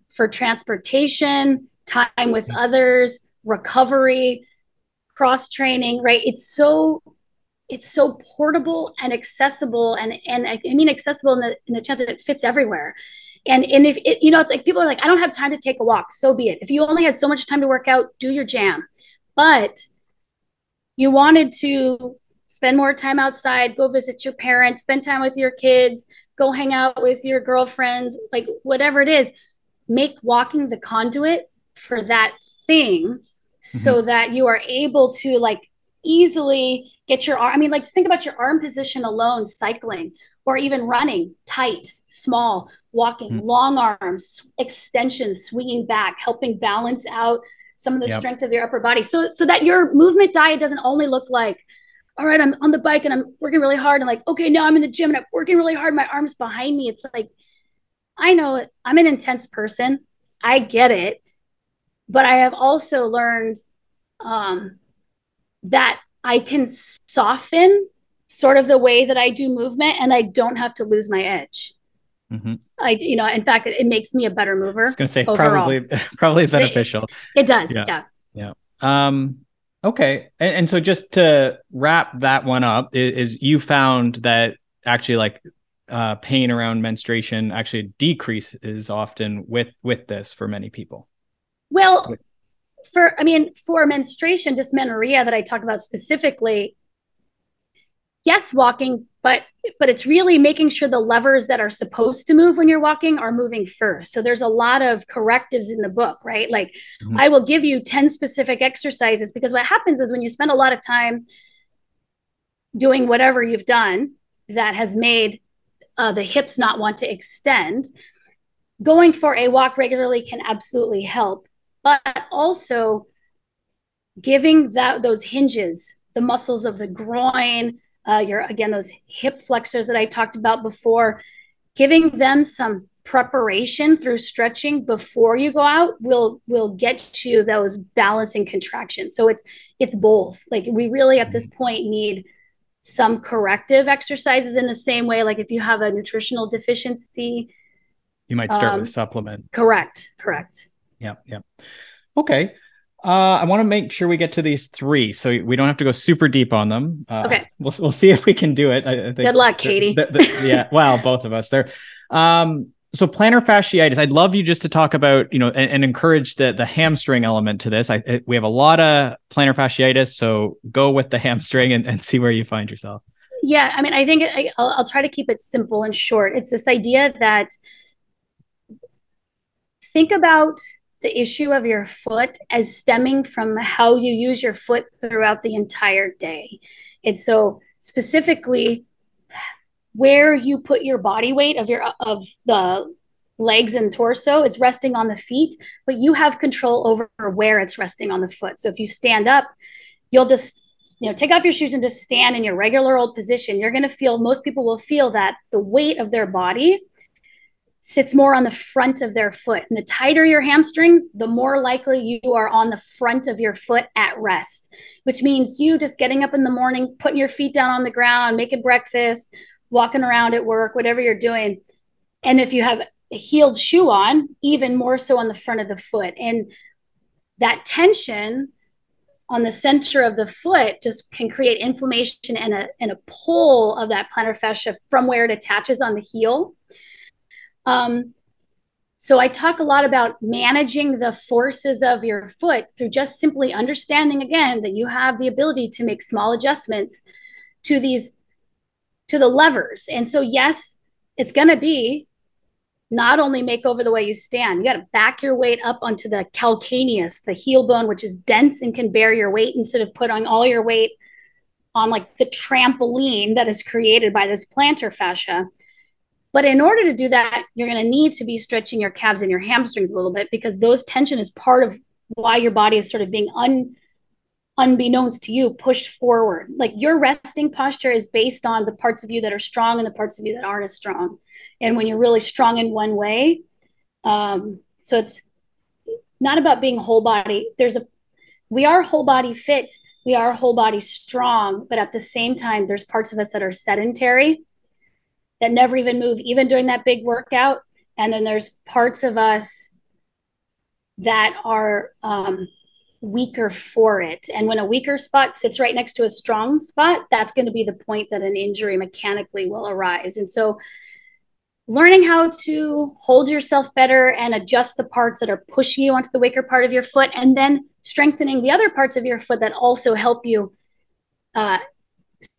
for transportation, time with mm-hmm. others, recovery, cross training, right? It's so it's so portable and accessible and and I mean accessible in the in the sense that it fits everywhere. And and if it, you know, it's like people are like, I don't have time to take a walk. So be it. If you only had so much time to work out, do your jam. But you wanted to spend more time outside, go visit your parents, spend time with your kids, go hang out with your girlfriends, like whatever it is, make walking the conduit for that thing mm-hmm. so that you are able to like easily get your arm. I mean, like just think about your arm position alone, cycling or even running tight, small, walking, mm-hmm. long arms, extensions, swinging back, helping balance out some of the yep. strength of your upper body. So so that your movement diet doesn't only look like all right, I'm on the bike and I'm working really hard. And like, okay, now I'm in the gym and I'm working really hard. My arm's behind me. It's like, I know I'm an intense person. I get it. But I have also learned um, that I can soften sort of the way that I do movement and I don't have to lose my edge. Mm-hmm. I, you know, in fact, it, makes me a better mover. I was going to say overall. probably, probably is beneficial. It, it does. Yeah. Yeah. yeah. Um, okay. And, and, so just to wrap that one up is, is you found that actually like uh, pain around menstruation actually decreases often with, with this for many people. Well, for, I mean, for menstruation dysmenorrhea that I talk about specifically, yes, walking, but but it's really making sure the levers that are supposed to move when you're walking are moving first. So there's a lot of correctives in the book, right? Like mm-hmm. I will give you 10 specific exercises because what happens is when you spend a lot of time doing whatever you've done that has made uh, the hips not want to extend, going for a walk regularly can absolutely help. But also giving that those hinges, the muscles of the groin, uh, your again those hip flexors that I talked about before, giving them some preparation through stretching before you go out will will get you those balancing contractions. So it's it's both. Like we really at this point need some corrective exercises in the same way. Like if you have a nutritional deficiency, you might start um, with supplement. Correct. Correct. Yeah. Yeah. Okay. Uh, I want to make sure we get to these three, so we don't have to go super deep on them. Uh, okay, we'll we'll see if we can do it. I, I Good luck, Katy. The, the, the, yeah, well, both of us there. Um, so plantar fasciitis, I'd love you just to talk about, you know, and, and encourage the the hamstring element to this. I, I, we have a lot of plantar fasciitis, so go with the hamstring and, and see where you find yourself. Yeah, I mean, I think I, I'll, I'll try to keep it simple and short. It's this idea that think about the issue of your foot as stemming from how you use your foot throughout the entire day. And so specifically where you put your body weight of your of the legs and torso, it's resting on the feet, but you have control over where it's resting on the foot. So if you stand up, you'll just you know take off your shoes and just stand in your regular old position. You're going to feel most people will feel that the weight of their body sits more on the front of their foot. And the tighter your hamstrings, the more likely you are on the front of your foot at rest, which means you just getting up in the morning, putting your feet down on the ground, making breakfast, walking around at work, whatever you're doing. And if you have a heeled shoe on, even more so on the front of the foot. And that tension on the center of the foot just can create inflammation and a, and a pull of that plantar fascia from where it attaches on the heel um, so I talk a lot about managing the forces of your foot through just simply understanding again that you have the ability to make small adjustments to these to the levers. And so yes, it's going to be not only make over the way you stand, you got to back your weight up onto the calcaneus, the heel bone, which is dense and can bear your weight instead of putting all your weight on like the trampoline that is created by this plantar fascia. But in order to do that, you're going to need to be stretching your calves and your hamstrings a little bit because those tension is part of why your body is sort of being un unbeknownst to you pushed forward. Like your resting posture is based on the parts of you that are strong and the parts of you that aren't as strong. And when you're really strong in one way, um, so it's not about being whole body. There's a we are whole body fit, we are whole body strong, but at the same time, there's parts of us that are sedentary that never even move, even during that big workout. And then there's parts of us that are um, weaker for it. And when a weaker spot sits right next to a strong spot, that's going to be the point that an injury mechanically will arise. And so, learning how to hold yourself better and adjust the parts that are pushing you onto the weaker part of your foot, and then strengthening the other parts of your foot that also help you uh,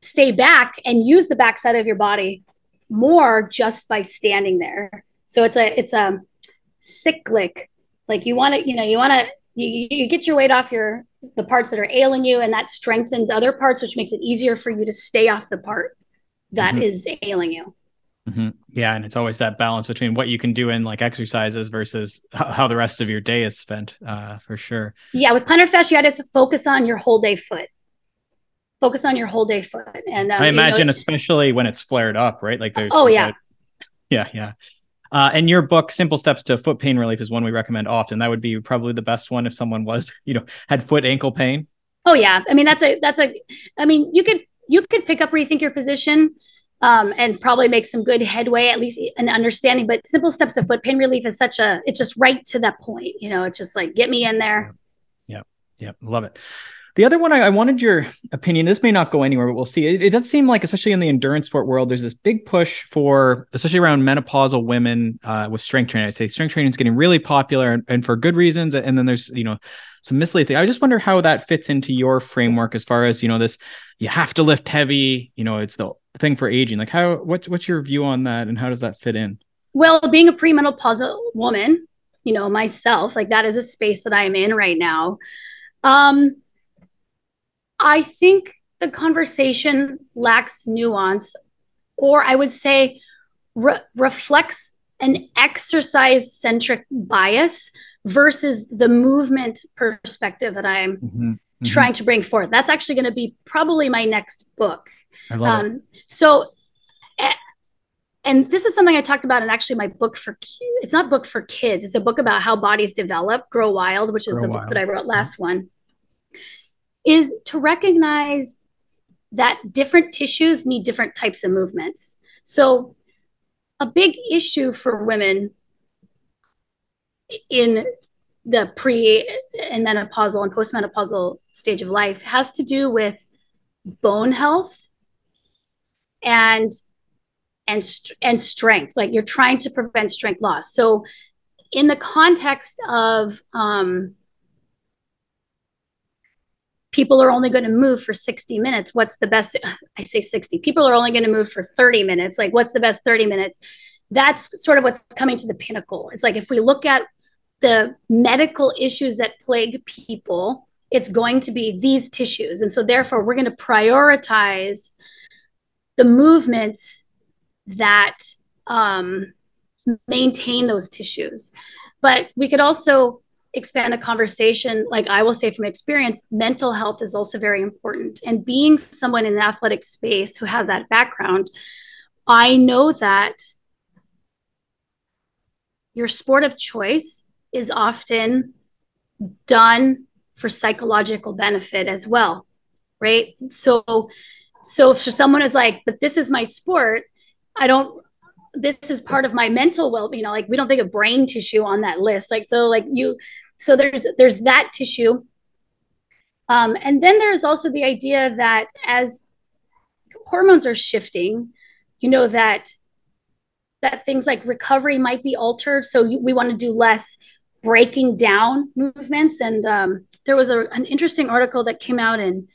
stay back and use the backside of your body more just by standing there. So it's a it's a cyclic. Like you want to, you know, you want to you, you get your weight off your the parts that are ailing you, and that strengthens other parts, which makes it easier for you to stay off the part that mm-hmm. is ailing you. Mm-hmm. Yeah, and it's always that balance between what you can do in like exercises versus how the rest of your day is spent, uh, for sure. Yeah, with plantar fasciitis, focus on your whole day foot focus on your whole day foot. And um, I imagine, you know, especially when it's flared up, right? Like there's oh yeah, yeah, yeah. Uh, and your book, Simple Steps to Foot Pain Relief, is one we recommend often. That would be probably the best one if someone was, you know, had foot ankle pain. Oh yeah, I mean that's a that's a, I mean you could you could pick up rethink your position. Um, and probably make some good headway, at least an understanding. But simple steps of foot pain relief is such a, it's just right to that point. You know, it's just like, get me in there. Yep. Yep. Love it. The other one, I, I, wanted your opinion. This may not go anywhere, but we'll see. It, it, does seem like, especially in the endurance sport world, there's this big push for, especially around menopausal women uh, with strength training. I'd say strength training is getting really popular and, and, for good reasons. And then there's, you know, some misleading thing. I just wonder how that fits into your framework as far as, you know, this, you have to lift heavy, you know, it's the thing for aging. Like how, what's, what's your view on that and how does that fit in? Well, being a premenopausal woman, you know, myself, like that is a space that I'm in right now. Um, I think the conversation lacks nuance, or I would say re- reflects an exercise centric bias versus the movement perspective that I'm mm-hmm. Mm-hmm. trying to bring forth. That's actually going to be probably my next book. I love um. So, and this is something I talked about in actually my book for it's not book for kids. It's a book about how bodies develop, grow wild, which is grow the wild. book that I wrote last mm-hmm. one is to recognize that different tissues need different types of movements. So, a big issue for women in the pre and menopausal and postmenopausal stage of life has to do with bone health and and and strength like you're trying to prevent strength loss so in the context of um, people are only going to move for 60 minutes. What's the best i say 60 people are only going to move for 30 minutes. Like what's the best 30 minutes? That's sort of what's coming to the pinnacle. It's like if we look at the medical issues that plague people it's going to be these tissues. And so therefore we're going to prioritize the movements that um, maintain those tissues. But we could also expand the conversation, like I will say from experience, mental health is also very important. And being someone in the athletic space who has that background, I know that your sport of choice is often done for psychological benefit as well, right? So, so for someone who's like, but this is my sport, I don't this is part of my mental well you know like we don't think of brain tissue on that list like so like you so there's there's that tissue um, and then there's also the idea that as hormones are shifting you know that that things like recovery might be altered so you, we want to do less breaking down movements and um, there was a, an interesting article that came out in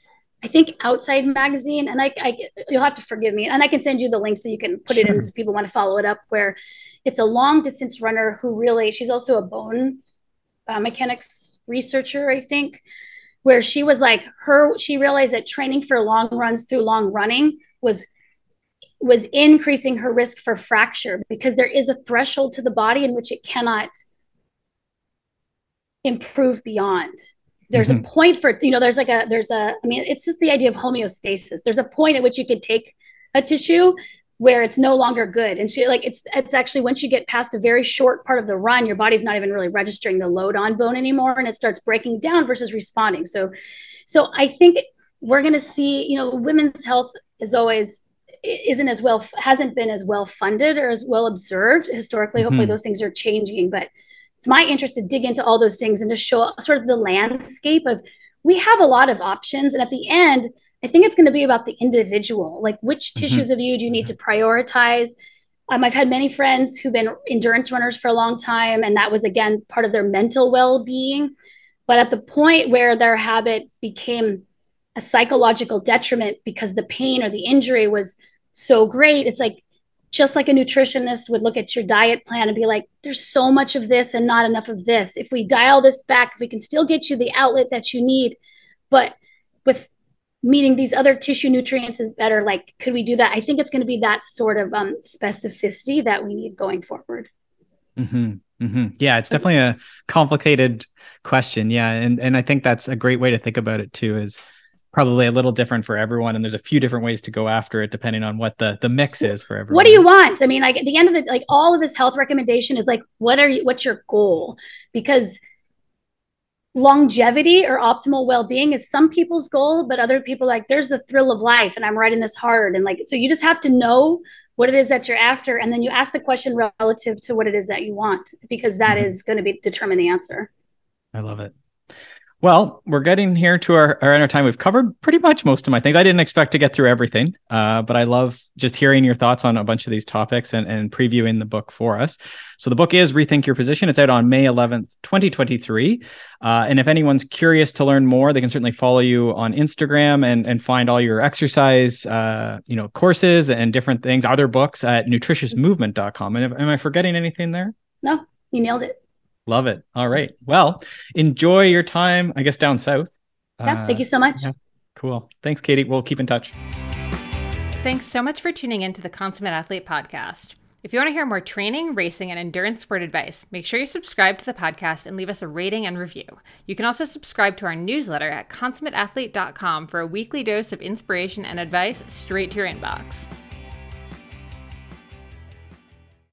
I think Outside Magazine, and I, I, you'll have to forgive me, and I can send you the link so you can put sure. it in if people want to follow it up. Where it's a long distance runner who really, she's also a bone uh, mechanics researcher, I think, where she was like her. She realized that training for long runs through long running was was increasing her risk for fracture because there is a threshold to the body in which it cannot improve beyond there's mm-hmm. a point for you know there's like a there's a i mean it's just the idea of homeostasis there's a point at which you could take a tissue where it's no longer good and she like it's it's actually once you get past a very short part of the run your body's not even really registering the load on bone anymore and it starts breaking down versus responding so so i think we're going to see you know women's health is always isn't as well hasn't been as well funded or as well observed historically mm-hmm. hopefully those things are changing but it's my interest to dig into all those things and to show sort of the landscape of we have a lot of options. And at the end, I think it's going to be about the individual, like which mm-hmm. tissues of you do you need to prioritize? Um, I've had many friends who've been endurance runners for a long time, and that was again part of their mental well being. But at the point where their habit became a psychological detriment because the pain or the injury was so great, it's like just like a nutritionist would look at your diet plan and be like, there's so much of this and not enough of this. If we dial this back, if we can still get you the outlet that you need, but with meeting these other tissue nutrients is better, like, could we do that? I think it's going to be that sort of um, specificity that we need going forward. Mm-hmm. Mm-hmm. Yeah, it's definitely a complicated question. Yeah, and and I think that's a great way to think about it too. Is probably a little different for everyone and there's a few different ways to go after it depending on what the the mix is for everyone what do you want i mean like at the end of the like all of this health recommendation is like what are you what's your goal because longevity or optimal well-being is some people's goal but other people like there's the thrill of life and i'm riding this hard. And like so you just have to know what it is that you're after and then you ask the question relative to what it is that you want because that mm-hmm. is going to be determine the answer. I love it well, we're getting here to our, our end of time. We've covered pretty much most of my things. I didn't expect to get through everything, uh, but I love just hearing your thoughts on a bunch of these topics and, and previewing the book for us. So the book is Rethink Your Position. It's out on May 11th, 2023. Uh, and if anyone's curious to learn more, they can certainly follow you on Instagram and, and find all your exercise, uh, you know, courses and different things, other books at nutritiousmovement.com. And if, am I forgetting anything there? No, you nailed it. Love it. All right. Well, enjoy your time, I guess, down south. Yeah. Uh, thank you so much. Yeah, cool. Thanks, Katy. We'll keep in touch. Thanks so much for tuning in to the Consummate Athlete podcast. If you want to hear more training, racing, and endurance sport advice, make sure you subscribe to the podcast and leave us a rating and review. You can also subscribe to our newsletter at consummateathlete.com for a weekly dose of inspiration and advice straight to your inbox.